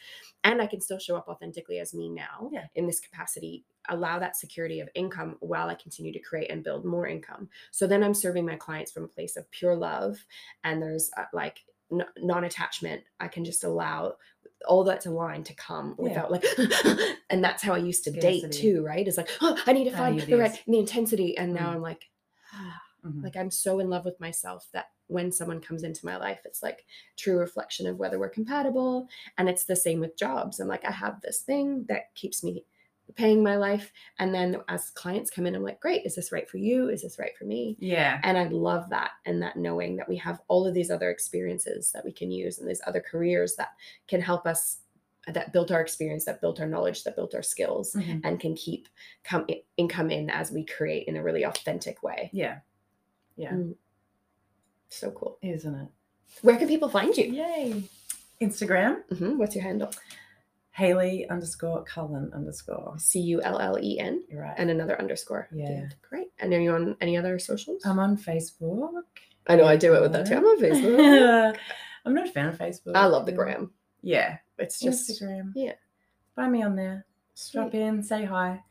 S2: and I can still show up authentically as me now
S1: Yeah.
S2: in this capacity, allow that security of income while I continue to create and build more income. So then I'm serving my clients from a place of pure love and there's uh, like n- non-attachment. I can just allow all that's aligned to come
S1: Yeah.
S2: without like *laughs* and that's how I used to date too, right? It's like, oh, I need to find the right the intensity and now
S1: Mm.
S2: I'm like
S1: Mhm.
S2: like I'm so in love with myself that when someone comes into my life, it's like true reflection of whether we're compatible. And it's the same with jobs. I'm like, I have this thing that keeps me paying my life. And then as clients come in, I'm like, great, is this right for you? Is this right for me?
S1: yeah.
S2: And I love that. And that knowing that we have all of these other experiences that we can use and these other careers that can help us that built our experience, that built our knowledge, that built our skills,
S1: Mhm.
S2: and can keep come income in as we create in a really authentic way.
S1: Yeah. Yeah.
S2: Mm. So cool.
S1: Isn't it?
S2: Where can people find you?
S1: Yay. Instagram,
S2: hmm What's your handle?
S1: Hayley underscore Cullen underscore.
S2: C U L L E N
S1: You're right.
S2: and another underscore.
S1: Yeah.
S2: Great. And are you on any other socials?
S1: I'm on Facebook.
S2: I know I do it with that too. I'm on Facebook. *laughs*
S1: I'm not a fan of Facebook.
S2: I love the gram.
S1: Yeah.
S2: It's just
S1: Instagram.
S2: yeah.
S1: Find me on there. Drop in, say hi.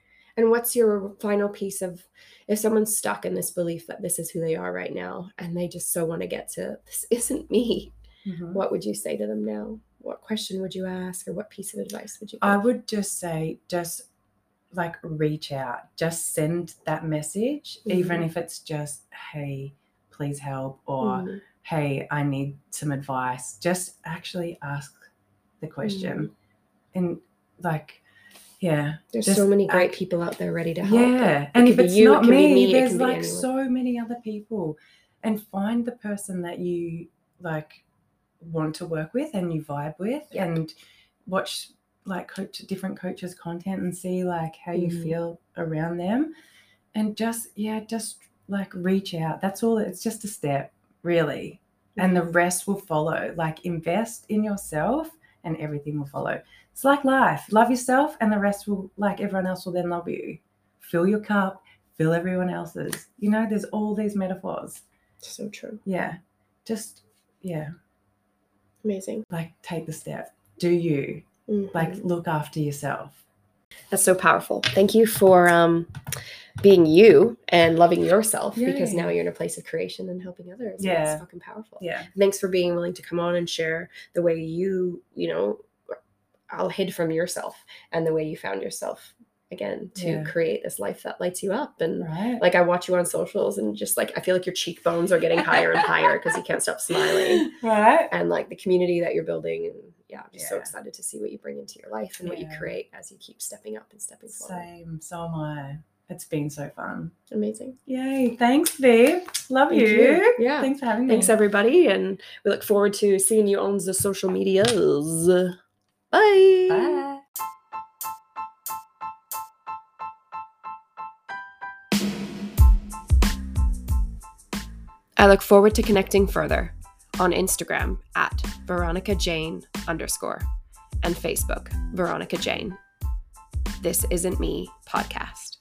S2: And what's your final piece of if someone's stuck in this belief that this is who they are right now and they just so want to get to this isn't me,
S1: Mhm.
S2: what would you say to them now? What question would you ask or what piece of advice would you give?
S1: I would just say, just like reach out, just send that message, even
S2: Mhm.
S1: if it's just, hey, please help, or
S2: Mm,
S1: hey, I need some advice. Just actually ask the question.
S2: Mm.
S1: And like, yeah.
S2: There's so many great
S1: act-
S2: people out there ready to help.
S1: yeah.
S2: It
S1: and if it's
S2: you, it
S1: not
S2: be
S1: me,
S2: me,
S1: there's like
S2: anyone.
S1: so many other people. And find the person that you like want to work with and you vibe with
S2: Yeah.
S1: and watch like coach different coaches content and see like how you
S2: Mhm.
S1: feel around them. And just yeah just like reach out. That's all it's just a step really. And the rest will follow. Like invest in yourself and everything will follow it's like life love yourself and the rest will like everyone else will then love you fill your cup fill everyone else's you know there's all these metaphors
S2: So true.
S1: yeah just yeah
S2: Amazing.
S1: like take the step do you like
S2: Mhm.
S1: look after yourself
S2: that's so powerful. Thank you for um being you and loving yourself because now you're in a place of creation and helping others.
S1: Yeah.
S2: It's fucking powerful.
S1: yeah
S2: Thanks for being willing to come on and share the way you, you know, all hid from yourself and the way you found yourself again to
S1: Yeah.
S2: create this life that lights you up and
S1: right
S2: like I watch you on socials and just like I feel like your cheekbones are getting higher and higher because you can't stop smiling *laughs*
S1: right
S2: and like the community that you're building and yeah I'm just so excited to see what you bring into your life and what you create as you keep stepping up and stepping forward.
S1: same so am i it's been so fun
S2: Amazing.
S1: yay thanks viv love
S2: Thank
S1: you.
S2: you. Yeah.
S1: thanks for having me
S2: Thanks everybody and we look forward to seeing you on the social medias. Bye.
S1: bye
S3: I look forward to connecting further on Instagram at Veronica Jayne underscore and Facebook Veronica Jayne. This Isn't Me podcast.